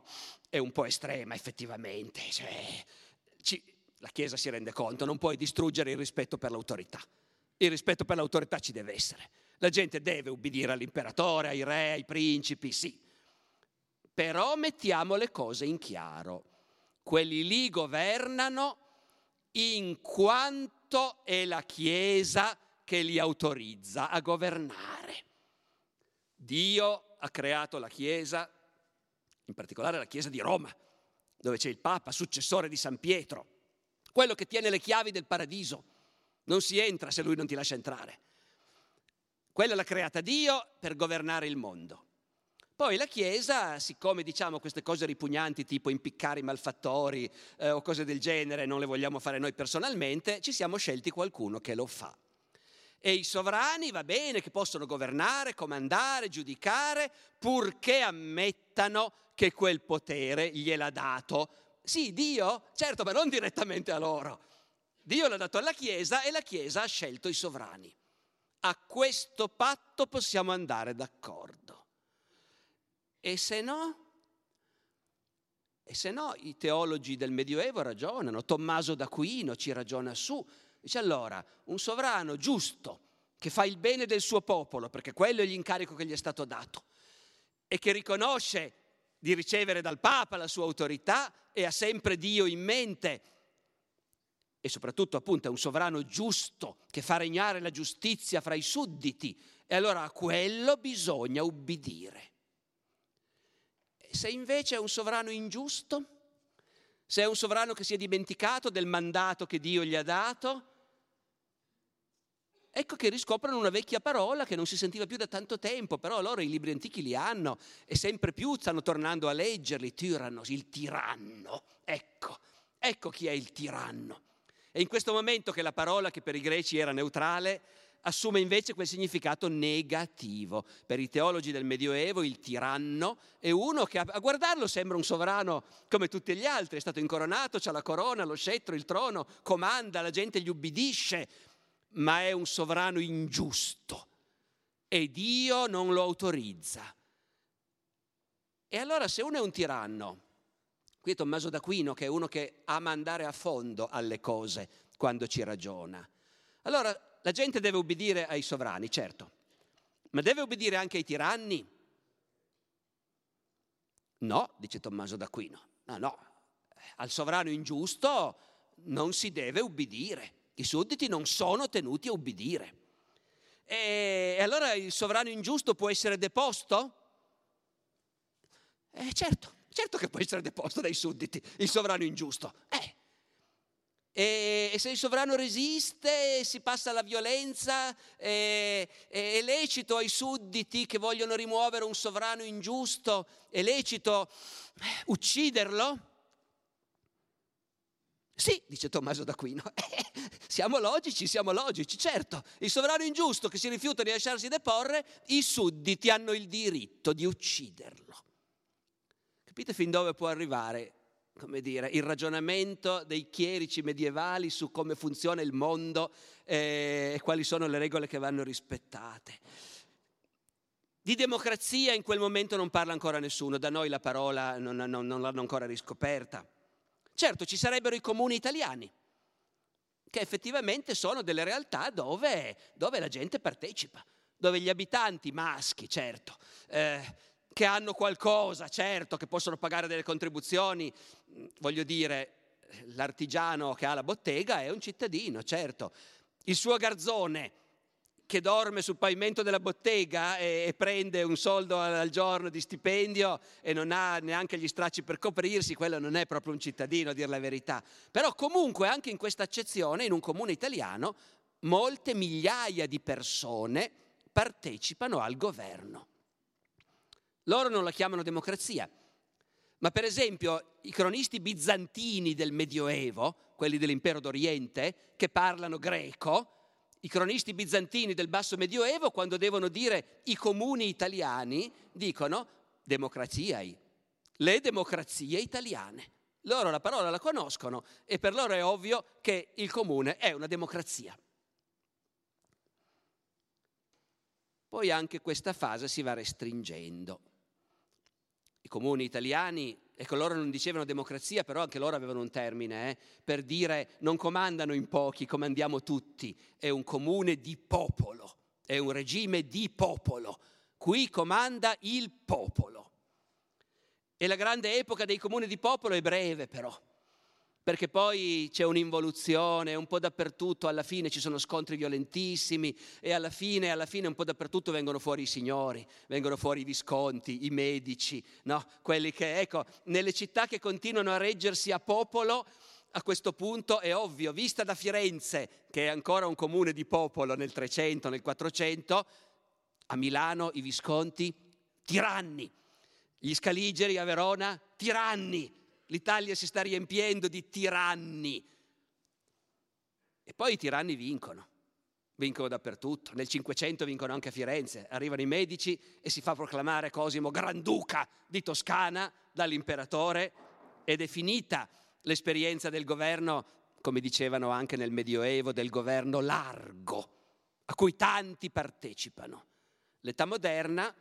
è un po' estrema effettivamente. Cioè, ci, la Chiesa si rende conto, non puoi distruggere il rispetto per l'autorità. Il rispetto per l'autorità ci deve essere. La gente deve ubbidire all'imperatore, ai re, ai principi, sì. Però mettiamo le cose in chiaro. Quelli lì governano in quanto è la Chiesa che li autorizza a governare. Dio ha creato la Chiesa in particolare la Chiesa di Roma, dove c'è il Papa, successore di San Pietro, quello che tiene le chiavi del paradiso. Non si entra se lui non ti lascia entrare. Quella l'ha creata Dio per governare il mondo. Poi la Chiesa, siccome diciamo queste cose ripugnanti tipo impiccare i malfattori eh, o cose del genere, non le vogliamo fare noi personalmente, ci siamo scelti qualcuno che lo fa. E i sovrani va bene che possono governare, comandare, giudicare, purché ammettano che quel potere gliel'ha dato. Sì, Dio, certo, ma non direttamente a loro. Dio l'ha dato alla Chiesa e la Chiesa ha scelto i sovrani. A questo patto possiamo andare d'accordo. E se no? E se no i teologi del Medioevo ragionano, Tommaso d'Aquino ci ragiona su, dice allora un sovrano giusto che fa il bene del suo popolo, perché quello è l'incarico che gli è stato dato, e che riconosce di ricevere dal Papa la sua autorità e ha sempre Dio in mente e soprattutto appunto è un sovrano giusto che fa regnare la giustizia fra i sudditi e allora a quello bisogna ubbidire. Se invece è un sovrano ingiusto, se è un sovrano che si è dimenticato del mandato che Dio gli ha dato, ecco che riscoprono una vecchia parola che non si sentiva più da tanto tempo, però loro i libri antichi li hanno e sempre più stanno tornando a leggerli, tyrannos, il tiranno. Ecco, ecco chi è il tiranno. E in questo momento che la parola che per i greci era neutrale assume invece quel significato negativo. Per i teologi del Medioevo il tiranno è uno che a guardarlo sembra un sovrano come tutti gli altri, è stato incoronato, ha la corona, lo scettro, il trono, comanda, la gente gli ubbidisce, ma è un sovrano ingiusto e Dio non lo autorizza. E allora se uno è un tiranno, qui è Tommaso d'Aquino che è uno che ama andare a fondo alle cose quando ci ragiona, allora la gente deve ubbidire ai sovrani, certo, ma deve ubbidire anche ai tiranni? No, dice Tommaso d'Aquino, no, no, al sovrano ingiusto non si deve ubbidire. I sudditi non sono tenuti a ubbidire. E allora il sovrano ingiusto può essere deposto? Eh, certo, certo che può essere deposto dai sudditi, il sovrano ingiusto. Eh. E, se il sovrano resiste, si passa alla violenza, è, è lecito ai sudditi che vogliono rimuovere un sovrano ingiusto, è lecito eh, ucciderlo? Sì, dice Tommaso d'Aquino, siamo logici, siamo logici, certo, il sovrano ingiusto che si rifiuta di lasciarsi deporre, i sudditi hanno il diritto di ucciderlo. Capite fin dove può arrivare, come dire, il ragionamento dei chierici medievali su come funziona il mondo eh, e quali sono le regole che vanno rispettate. Di democrazia in quel momento non parla ancora nessuno, da noi la parola non, non, non l'hanno ancora riscoperta. Certo, ci sarebbero i comuni italiani, che effettivamente sono delle realtà dove, dove la gente partecipa, dove gli abitanti maschi, certo, eh, che hanno qualcosa, certo, che possono pagare delle contribuzioni, voglio dire, l'artigiano che ha la bottega è un cittadino, certo, il suo garzone che dorme sul pavimento della bottega e, e, prende un soldo al giorno di stipendio e non ha neanche gli stracci per coprirsi, quello non è proprio un cittadino, a dire la verità. Però comunque anche in questa accezione, in un comune italiano, molte migliaia di persone partecipano al governo. Loro non la chiamano democrazia, ma per esempio i cronisti bizantini del Medioevo, quelli dell'impero d'Oriente, che parlano greco, i cronisti bizantini del basso medioevo, quando devono dire i comuni italiani, dicono democraziai, le democrazie italiane. Loro la parola la conoscono e per loro è ovvio che il comune è una democrazia. Poi anche questa fase si va restringendo. I comuni italiani Ecco, loro non dicevano democrazia, però anche loro avevano un termine eh, per dire non comandano in pochi, comandiamo tutti. È un comune di popolo, è un regime di popolo. Qui comanda il popolo. E la grande epoca dei comuni di popolo è breve, però perché poi c'è un'involuzione un po' dappertutto, alla fine ci sono scontri violentissimi e alla fine, alla fine un po' dappertutto vengono fuori i signori, vengono fuori i visconti, i medici, no? quelli che, ecco, nelle città che continuano a reggersi a popolo, a questo punto è ovvio, vista da Firenze, che è ancora un comune di popolo nel 300, nel 400, a Milano i visconti tiranni, gli scaligeri a Verona tiranni, L'Italia si sta riempiendo di tiranni. E poi i tiranni vincono, vincono dappertutto. Nel Cinquecento vincono anche a Firenze. Arrivano i medici e si fa proclamare Cosimo Granduca di Toscana dall'imperatore ed è finita l'esperienza del governo, come dicevano anche nel Medioevo, del governo largo, a cui tanti partecipano. L'età moderna,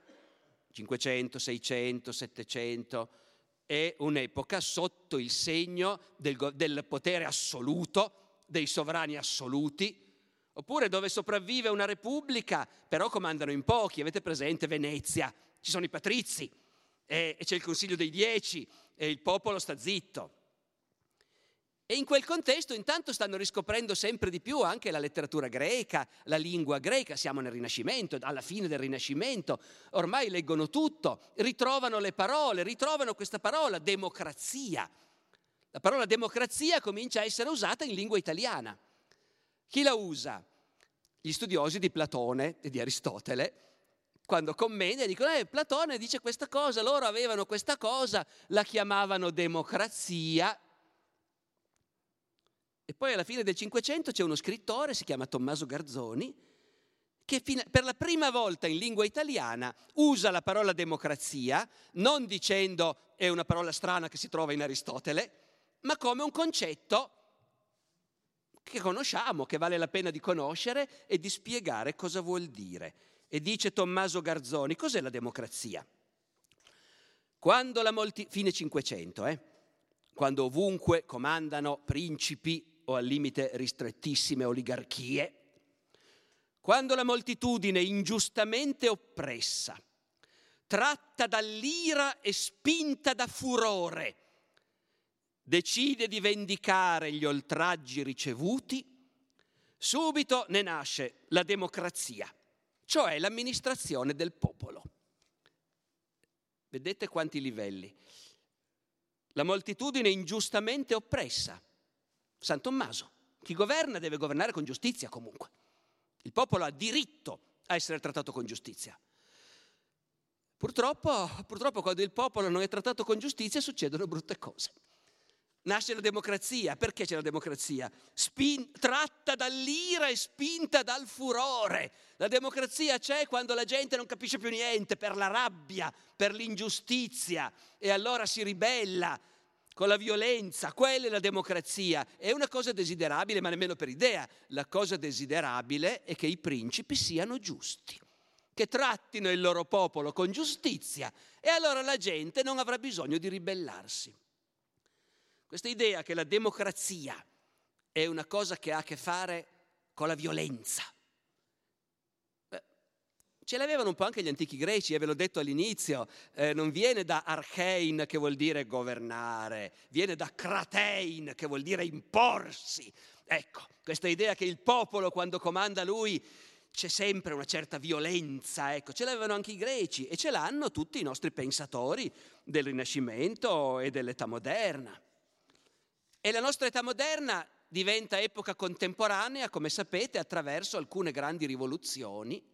500, 600, 700, è un'epoca sotto il segno del, del potere assoluto, dei sovrani assoluti, oppure dove sopravvive una repubblica, però comandano in pochi. Avete presente Venezia? Ci sono i patrizi e, e c'è il Consiglio dei Dieci e il popolo sta zitto. E in quel contesto intanto stanno riscoprendo sempre di più anche la letteratura greca, la lingua greca, siamo nel Rinascimento, alla fine del Rinascimento, ormai leggono tutto, ritrovano le parole, ritrovano questa parola, democrazia. La parola democrazia comincia a essere usata in lingua italiana. Chi la usa? Gli studiosi di Platone e di Aristotele, quando commenta dicono, eh, Platone dice questa cosa, loro avevano questa cosa, la chiamavano democrazia, e poi alla fine del Cinquecento c'è uno scrittore, si chiama Tommaso Garzoni, che per la prima volta in lingua italiana usa la parola democrazia, non dicendo è una parola strana che si trova in Aristotele, ma come un concetto che conosciamo, che vale la pena di conoscere e di spiegare cosa vuol dire. E dice Tommaso Garzoni, cos'è la democrazia? Quando la molti... fine Cinquecento, eh? quando ovunque comandano principi o al limite ristrettissime oligarchie, quando la moltitudine ingiustamente oppressa, tratta dall'ira e spinta da furore, decide di vendicare gli oltraggi ricevuti, subito ne nasce la democrazia, cioè l'amministrazione del popolo. Vedete quanti livelli? La moltitudine ingiustamente oppressa, San Tommaso. Chi governa deve governare con giustizia comunque. Il popolo ha diritto a essere trattato con giustizia. Purtroppo, purtroppo quando il popolo non è trattato con giustizia succedono brutte cose. nasce la democrazia. Perché c'è la democrazia? Spin- tratta dall'ira e spinta dal furore. La democrazia c'è quando la gente non capisce più niente, per la rabbia, per l'ingiustizia e allora si ribella con la violenza. Quella è la democrazia. È una cosa desiderabile, ma nemmeno per idea. La cosa desiderabile è che i principi siano giusti che trattino il loro popolo con giustizia e allora la gente non avrà bisogno di ribellarsi. Questa idea che la democrazia è una cosa che ha a che fare con la violenza. Ce l'avevano un po' anche gli antichi greci, e ve l'ho detto all'inizio, eh, non viene da archein che vuol dire governare, viene da kratein che vuol dire imporsi. Ecco, questa idea che il popolo quando comanda lui c'è sempre una certa violenza, ecco, ce l'avevano anche i greci e ce l'hanno tutti i nostri pensatori del Rinascimento e dell'età moderna. E la nostra età moderna diventa epoca contemporanea, come sapete, attraverso alcune grandi rivoluzioni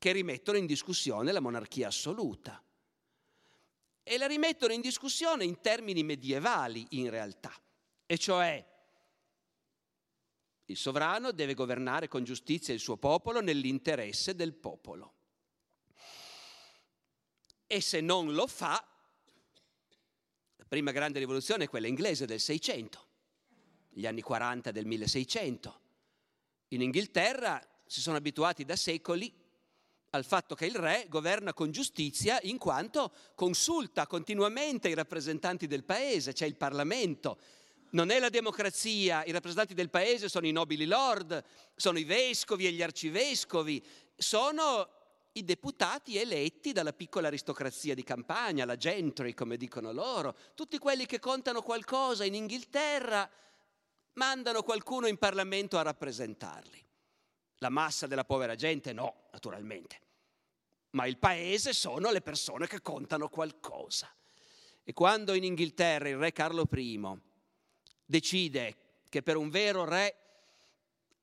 che rimettono in discussione la monarchia assoluta. E la rimettono in discussione in termini medievali, in realtà, e cioè il sovrano deve governare con giustizia il suo popolo nell'interesse del popolo. E se non lo fa, prima grande rivoluzione è quella inglese del 600, gli anni 40 del 1600. In Inghilterra si sono abituati da secoli al fatto che il re governa con giustizia in quanto consulta continuamente i rappresentanti del paese, c'è il Parlamento. Non è la democrazia, i rappresentanti del paese sono i nobili lord, sono i vescovi e gli arcivescovi, sono i deputati eletti dalla piccola aristocrazia di campagna, la gentry come dicono loro, tutti quelli che contano qualcosa in Inghilterra mandano qualcuno in Parlamento a rappresentarli. La massa della povera gente no, naturalmente, ma il paese sono le persone che contano qualcosa. E quando in Inghilterra il re Carlo I decide che per un vero re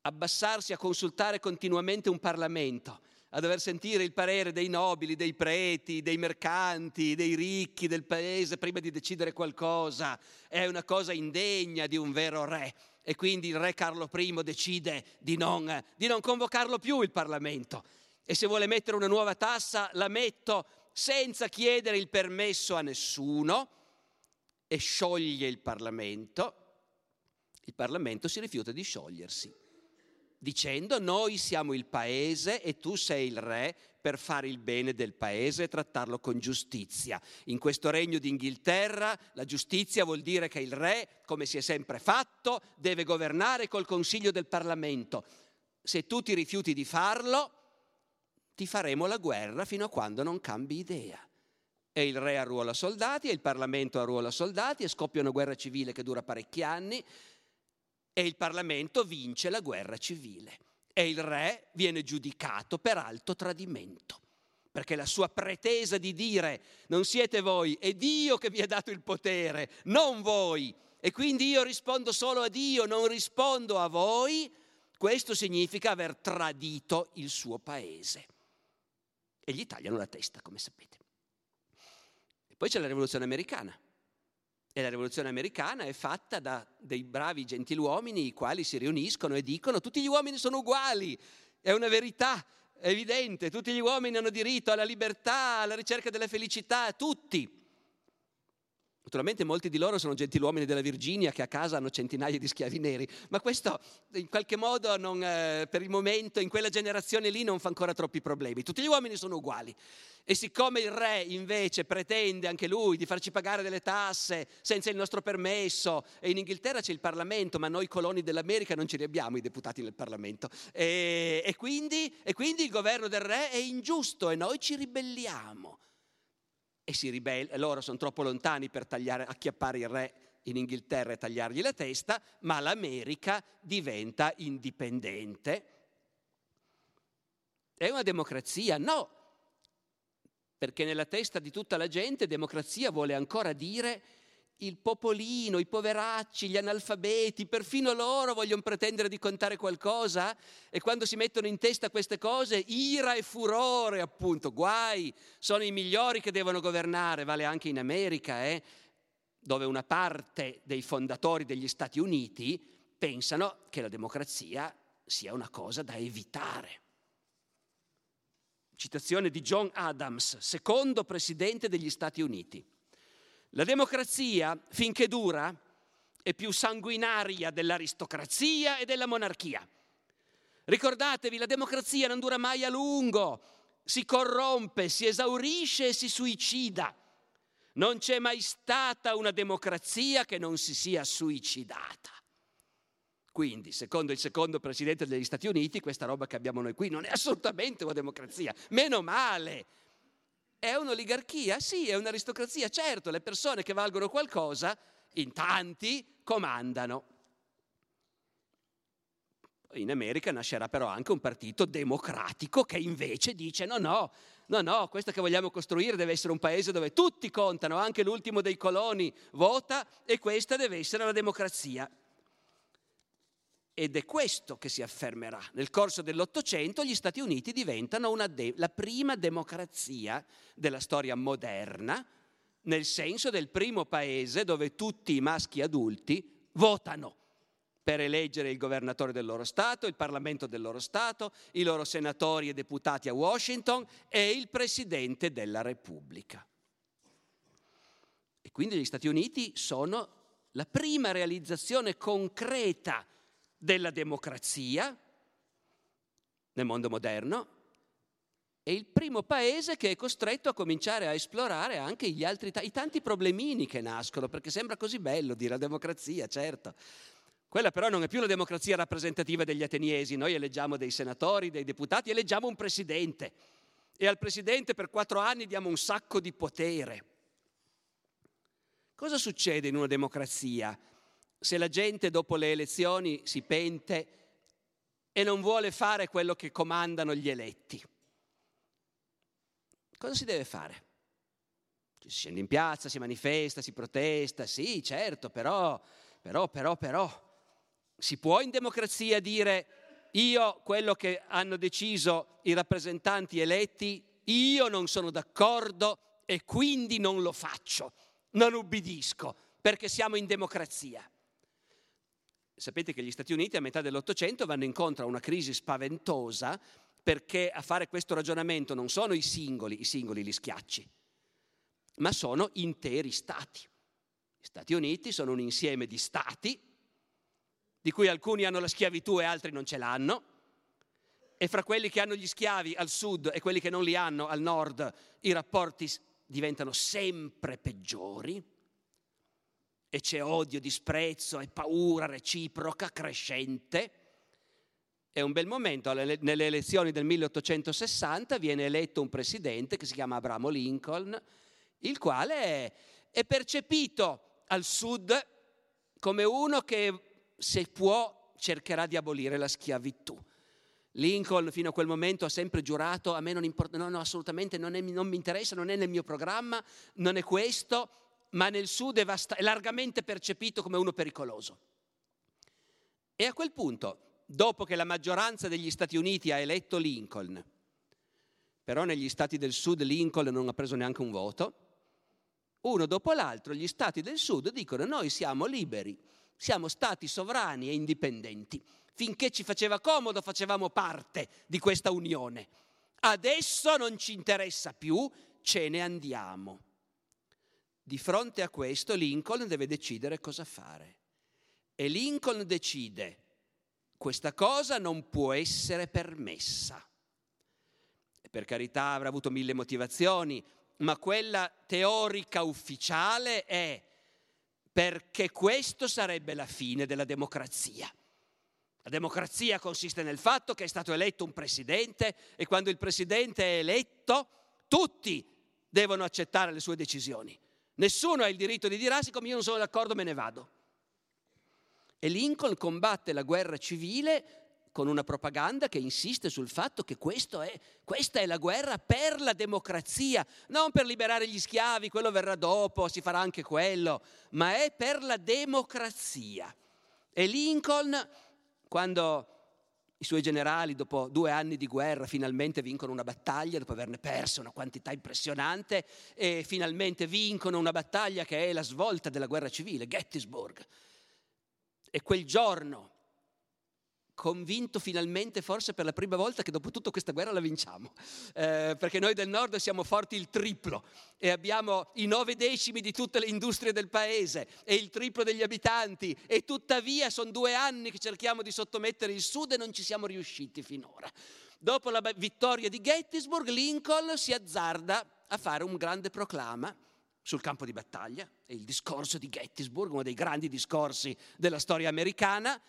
abbassarsi a consultare continuamente un Parlamento a dover sentire il parere dei nobili, dei preti, dei mercanti, dei ricchi del paese prima di decidere qualcosa, è una cosa indegna di un vero re. E quindi il re Carlo I decide di non, di non convocarlo più il Parlamento. E se vuole mettere una nuova tassa, la metto senza chiedere il permesso a nessuno e scioglie il Parlamento. Il Parlamento si rifiuta di sciogliersi dicendo noi siamo il paese e tu sei il re per fare il bene del paese e trattarlo con giustizia. In questo regno d'Inghilterra la giustizia vuol dire che il re, come si è sempre fatto, deve governare col consiglio del Parlamento. Se tu ti rifiuti di farlo, ti faremo la guerra fino a quando non cambi idea. E il re arruola soldati e il Parlamento arruola soldati e scoppia una guerra civile che dura parecchi anni e il Parlamento vince la guerra civile e il re viene giudicato per alto tradimento. Perché la sua pretesa di dire non siete voi, è Dio che vi ha dato il potere, non voi, e quindi io rispondo solo a Dio, non rispondo a voi, questo significa aver tradito il suo paese. E gli tagliano la testa, come sapete. E poi c'è la rivoluzione americana. E la rivoluzione americana è fatta da dei bravi gentiluomini i quali si riuniscono e dicono tutti gli uomini sono uguali, è una verità evidente, tutti gli uomini hanno diritto alla libertà, alla ricerca della felicità, tutti. Naturalmente molti di loro sono gentiluomini della Virginia che a casa hanno centinaia di schiavi neri, ma questo in qualche modo non, eh, per il momento in quella generazione lì non fa ancora troppi problemi. Tutti gli uomini sono uguali. E siccome il re invece pretende anche lui di farci pagare delle tasse senza il nostro permesso, e in Inghilterra c'è il Parlamento, ma noi coloni dell'America non ce li abbiamo i deputati nel Parlamento, e, e, quindi, e quindi il governo del re è ingiusto e noi ci ribelliamo e si ribellano, loro sono troppo lontani per tagliare, acchiappare il re in Inghilterra e tagliargli la testa, ma l'America diventa indipendente. È una democrazia? No, perché nella testa di tutta la gente democrazia vuole ancora dire il popolino, i poveracci, gli analfabeti, perfino loro vogliono pretendere di contare qualcosa e quando si mettono in testa queste cose, ira e furore, appunto, guai, sono i migliori che devono governare, vale anche in America, eh? dove una parte dei fondatori degli Stati Uniti pensano che la democrazia sia una cosa da evitare. Citazione di John Adams, secondo presidente degli Stati Uniti. La democrazia, finché dura, è più sanguinaria dell'aristocrazia e della monarchia. Ricordatevi, la democrazia non dura mai a lungo, si corrompe, si esaurisce e si suicida. Non c'è mai stata una democrazia che non si sia suicidata. Quindi, secondo il secondo presidente degli Stati Uniti, questa roba che abbiamo noi qui non è assolutamente una democrazia. Meno male. È un'oligarchia? Sì, è un'aristocrazia. Certo, le persone che valgono qualcosa, in tanti, comandano. In America nascerà però anche un partito democratico che invece dice no, no, no, no, questo che vogliamo costruire deve essere un paese dove tutti contano, anche l'ultimo dei coloni vota e questa deve essere la democrazia. Ed è questo che si affermerà. Nel corso dell'Ottocento gli Stati Uniti diventano de- la prima democrazia della storia moderna, nel senso del primo paese dove tutti i maschi adulti votano per eleggere il governatore del loro Stato, il Parlamento del loro Stato, i loro senatori e deputati a Washington e il Presidente della Repubblica. E quindi gli Stati Uniti sono la prima realizzazione concreta della democrazia nel mondo moderno e il primo paese che è costretto a cominciare a esplorare anche gli altri, i tanti problemini che nascono, perché sembra così bello dire la democrazia, certo. Quella però non è più la democrazia rappresentativa degli ateniesi, noi eleggiamo dei senatori, dei deputati, eleggiamo un presidente e al presidente per quattro anni diamo un sacco di potere. Cosa succede in una democrazia se la gente dopo le elezioni si pente e non vuole fare quello che comandano gli eletti? Cosa si deve fare? Si scende in piazza, si manifesta, si protesta, sì, certo, però, però, però, però si può in democrazia dire io quello che hanno deciso i rappresentanti eletti, io non sono d'accordo e quindi non lo faccio, non ubbidisco, perché siamo in democrazia. Sapete che gli Stati Uniti a metà dell'Ottocento vanno incontro a una crisi spaventosa perché a fare questo ragionamento non sono i singoli, i singoli li schiacci, ma sono interi stati. Gli Stati Uniti sono un insieme di stati di cui alcuni hanno la schiavitù e altri non ce l'hanno, e fra quelli che hanno gli schiavi al sud e quelli che non li hanno al nord, i rapporti diventano sempre peggiori e c'è odio, disprezzo e paura reciproca crescente. È un bel momento, nelle elezioni del 1860 viene eletto un presidente che si chiama Abramo Lincoln, il quale è percepito al sud come uno che se può, cercherà di abolire la schiavitù. Lincoln fino a quel momento ha sempre giurato, a me non importa, no, no, assolutamente non, è, non mi interessa, non è nel mio programma, non è questo, ma nel sud è, vasta, è largamente percepito come uno pericoloso. E a quel punto, dopo che la maggioranza degli Stati Uniti ha eletto Lincoln, però negli stati del sud Lincoln non ha preso neanche un voto, uno dopo l'altro gli stati del sud dicono noi siamo liberi siamo stati sovrani e indipendenti. Finché ci faceva comodo facevamo parte di questa unione. Adesso non ci interessa più, ce ne andiamo. Di fronte a questo Lincoln deve decidere cosa fare. E Lincoln decide, questa cosa non può essere permessa. E per carità avrà avuto mille motivazioni, ma quella teorica ufficiale è perché questo sarebbe la fine della democrazia. La democrazia consiste nel fatto che è stato eletto un presidente e quando il presidente è eletto tutti devono accettare le sue decisioni. Nessuno ha il diritto di dire, ah, siccome io non sono d'accordo me ne vado. E Lincoln combatte la guerra civile con una propaganda che insiste sul fatto che è, questa è la guerra per la democrazia, non per liberare gli schiavi, quello verrà dopo, si farà anche quello, ma è per la democrazia. E Lincoln, quando I suoi generali, dopo due anni di guerra, finalmente vincono una battaglia, dopo averne perso una quantità impressionante, e finalmente vincono una battaglia che è la svolta della guerra civile, Gettysburg. E quel giorno convinto finalmente, forse per la prima volta, che dopo tutta questa guerra la vinciamo, eh, perché noi del nord siamo forti il triplo e abbiamo i nove decimi di tutte le industrie del paese e il triplo degli abitanti. E tuttavia sono due anni che cerchiamo di sottomettere il sud e non ci siamo riusciti finora. Dopo la vittoria di Gettysburg, Lincoln si azzarda a fare un grande proclama sul campo di battaglia, è il discorso di Gettysburg, uno dei grandi discorsi della storia americana,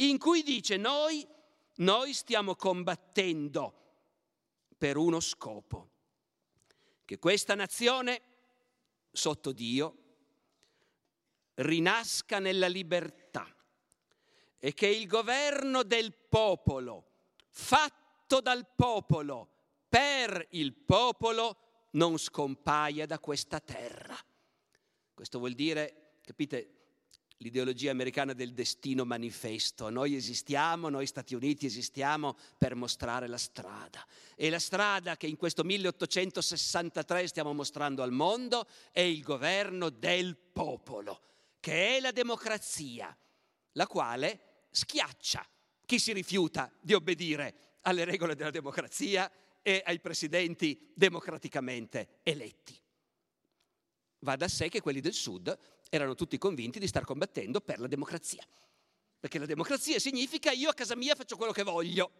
in cui dice noi, noi stiamo combattendo per uno scopo, che questa nazione sotto Dio rinasca nella libertà e che il governo del popolo, fatto dal popolo, per il popolo, non scompaia da questa terra. Questo vuol dire, capite, l'ideologia americana del destino manifesto. Noi esistiamo, noi Stati Uniti esistiamo per mostrare la strada. E la strada che in questo 1863 stiamo mostrando al mondo è il governo del popolo, che è la democrazia, la quale schiaccia chi si rifiuta di obbedire alle regole della democrazia e ai presidenti democraticamente eletti. Va da sé che quelli del Sud erano tutti convinti di star combattendo per la democrazia. Perché la democrazia significa io a casa mia faccio quello che voglio.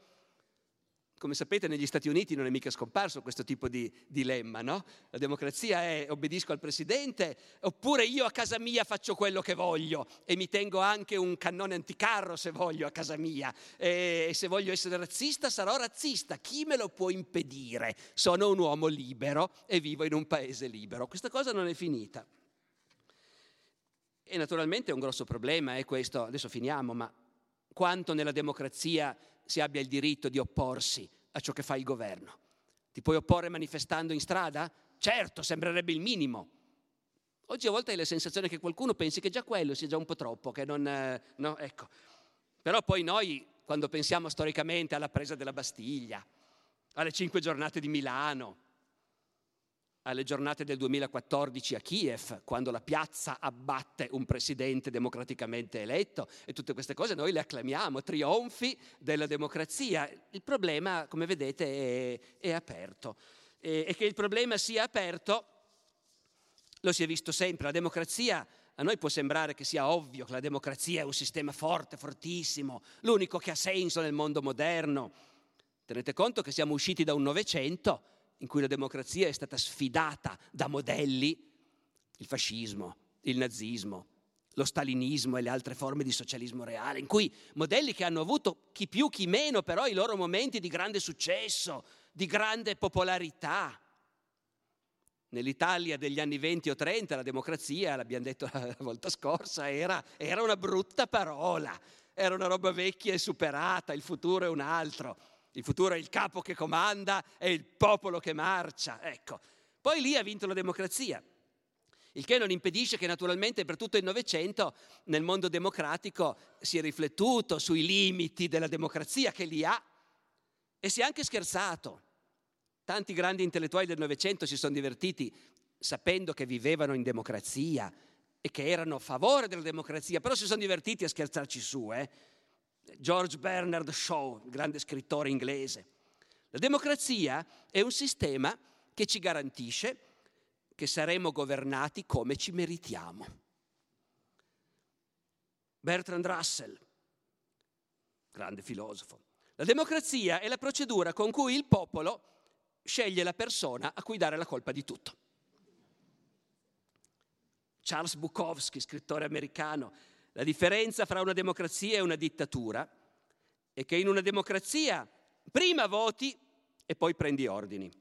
Come sapete negli Stati Uniti non è mica scomparso questo tipo di dilemma, no? La democrazia è obbedisco al presidente oppure io a casa mia faccio quello che voglio e mi tengo anche un cannone anticarro se voglio a casa mia e se voglio essere razzista sarò razzista, chi me lo può impedire? Sono un uomo libero e vivo in un paese libero. Questa cosa non è finita. E naturalmente è un grosso problema, è questo, adesso finiamo, ma quanto nella democrazia si abbia il diritto di opporsi a ciò che fa il governo. Ti puoi opporre manifestando in strada? Certo, sembrerebbe il minimo. Oggi a volte hai la sensazione che qualcuno pensi che già quello sia già un po' troppo, che non... Eh, no, ecco. Però poi noi, quando pensiamo storicamente alla presa della Bastiglia, alle cinque giornate di Milano, alle giornate del 2014 a Kiev, quando la piazza abbatte un presidente democraticamente eletto e tutte queste cose noi le acclamiamo, trionfi della democrazia. Il problema, come vedete, è, è aperto. E, e che il problema sia aperto lo si è visto sempre. La democrazia, a noi può sembrare che sia ovvio che la democrazia è un sistema forte, fortissimo, l'unico che ha senso nel mondo moderno. Tenete conto che siamo usciti da un Novecento in cui la democrazia è stata sfidata da modelli, il fascismo, il nazismo, lo stalinismo e le altre forme di socialismo reale, in cui modelli che hanno avuto chi più chi meno però i loro momenti di grande successo, di grande popolarità. Nell'Italia degli anni 20 o 30 la democrazia, l'abbiamo detto la volta scorsa, era, era una brutta parola, era una roba vecchia e superata, il futuro è un altro. Il futuro è il capo che comanda, è il popolo che marcia. Ecco. Poi lì ha vinto la democrazia. Il che non impedisce che naturalmente per tutto il Novecento nel mondo democratico si è riflettuto sui limiti della democrazia che li ha e si è anche scherzato. Tanti grandi intellettuali del Novecento si sono divertiti sapendo che vivevano in democrazia e che erano a favore della democrazia, però si sono divertiti a scherzarci su. Eh? George Bernard Shaw, grande scrittore inglese. La democrazia è un sistema che ci garantisce che saremo governati come ci meritiamo. Bertrand Russell, grande filosofo. La democrazia è la procedura con cui il popolo sceglie la persona a cui dare la colpa di tutto. Charles Bukowski, scrittore americano, la differenza fra una democrazia e una dittatura è che in una democrazia prima voti e poi prendi ordini.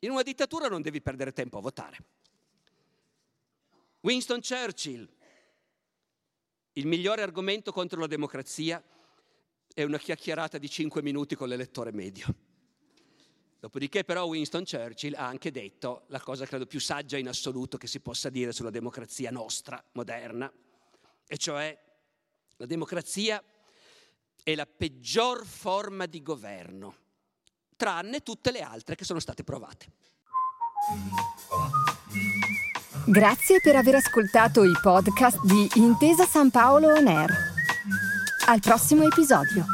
In una dittatura non devi perdere tempo a votare. Winston Churchill, il migliore argomento contro la democrazia è una chiacchierata di cinque minuti con l'elettore medio. Dopodiché però Winston Churchill ha anche detto la cosa credo più saggia in assoluto che si possa dire sulla democrazia nostra, moderna, e cioè la democrazia è la peggior forma di governo, tranne tutte le altre che sono state provate. Grazie per aver ascoltato i podcast di Intesa San Paolo On Air. Al prossimo episodio.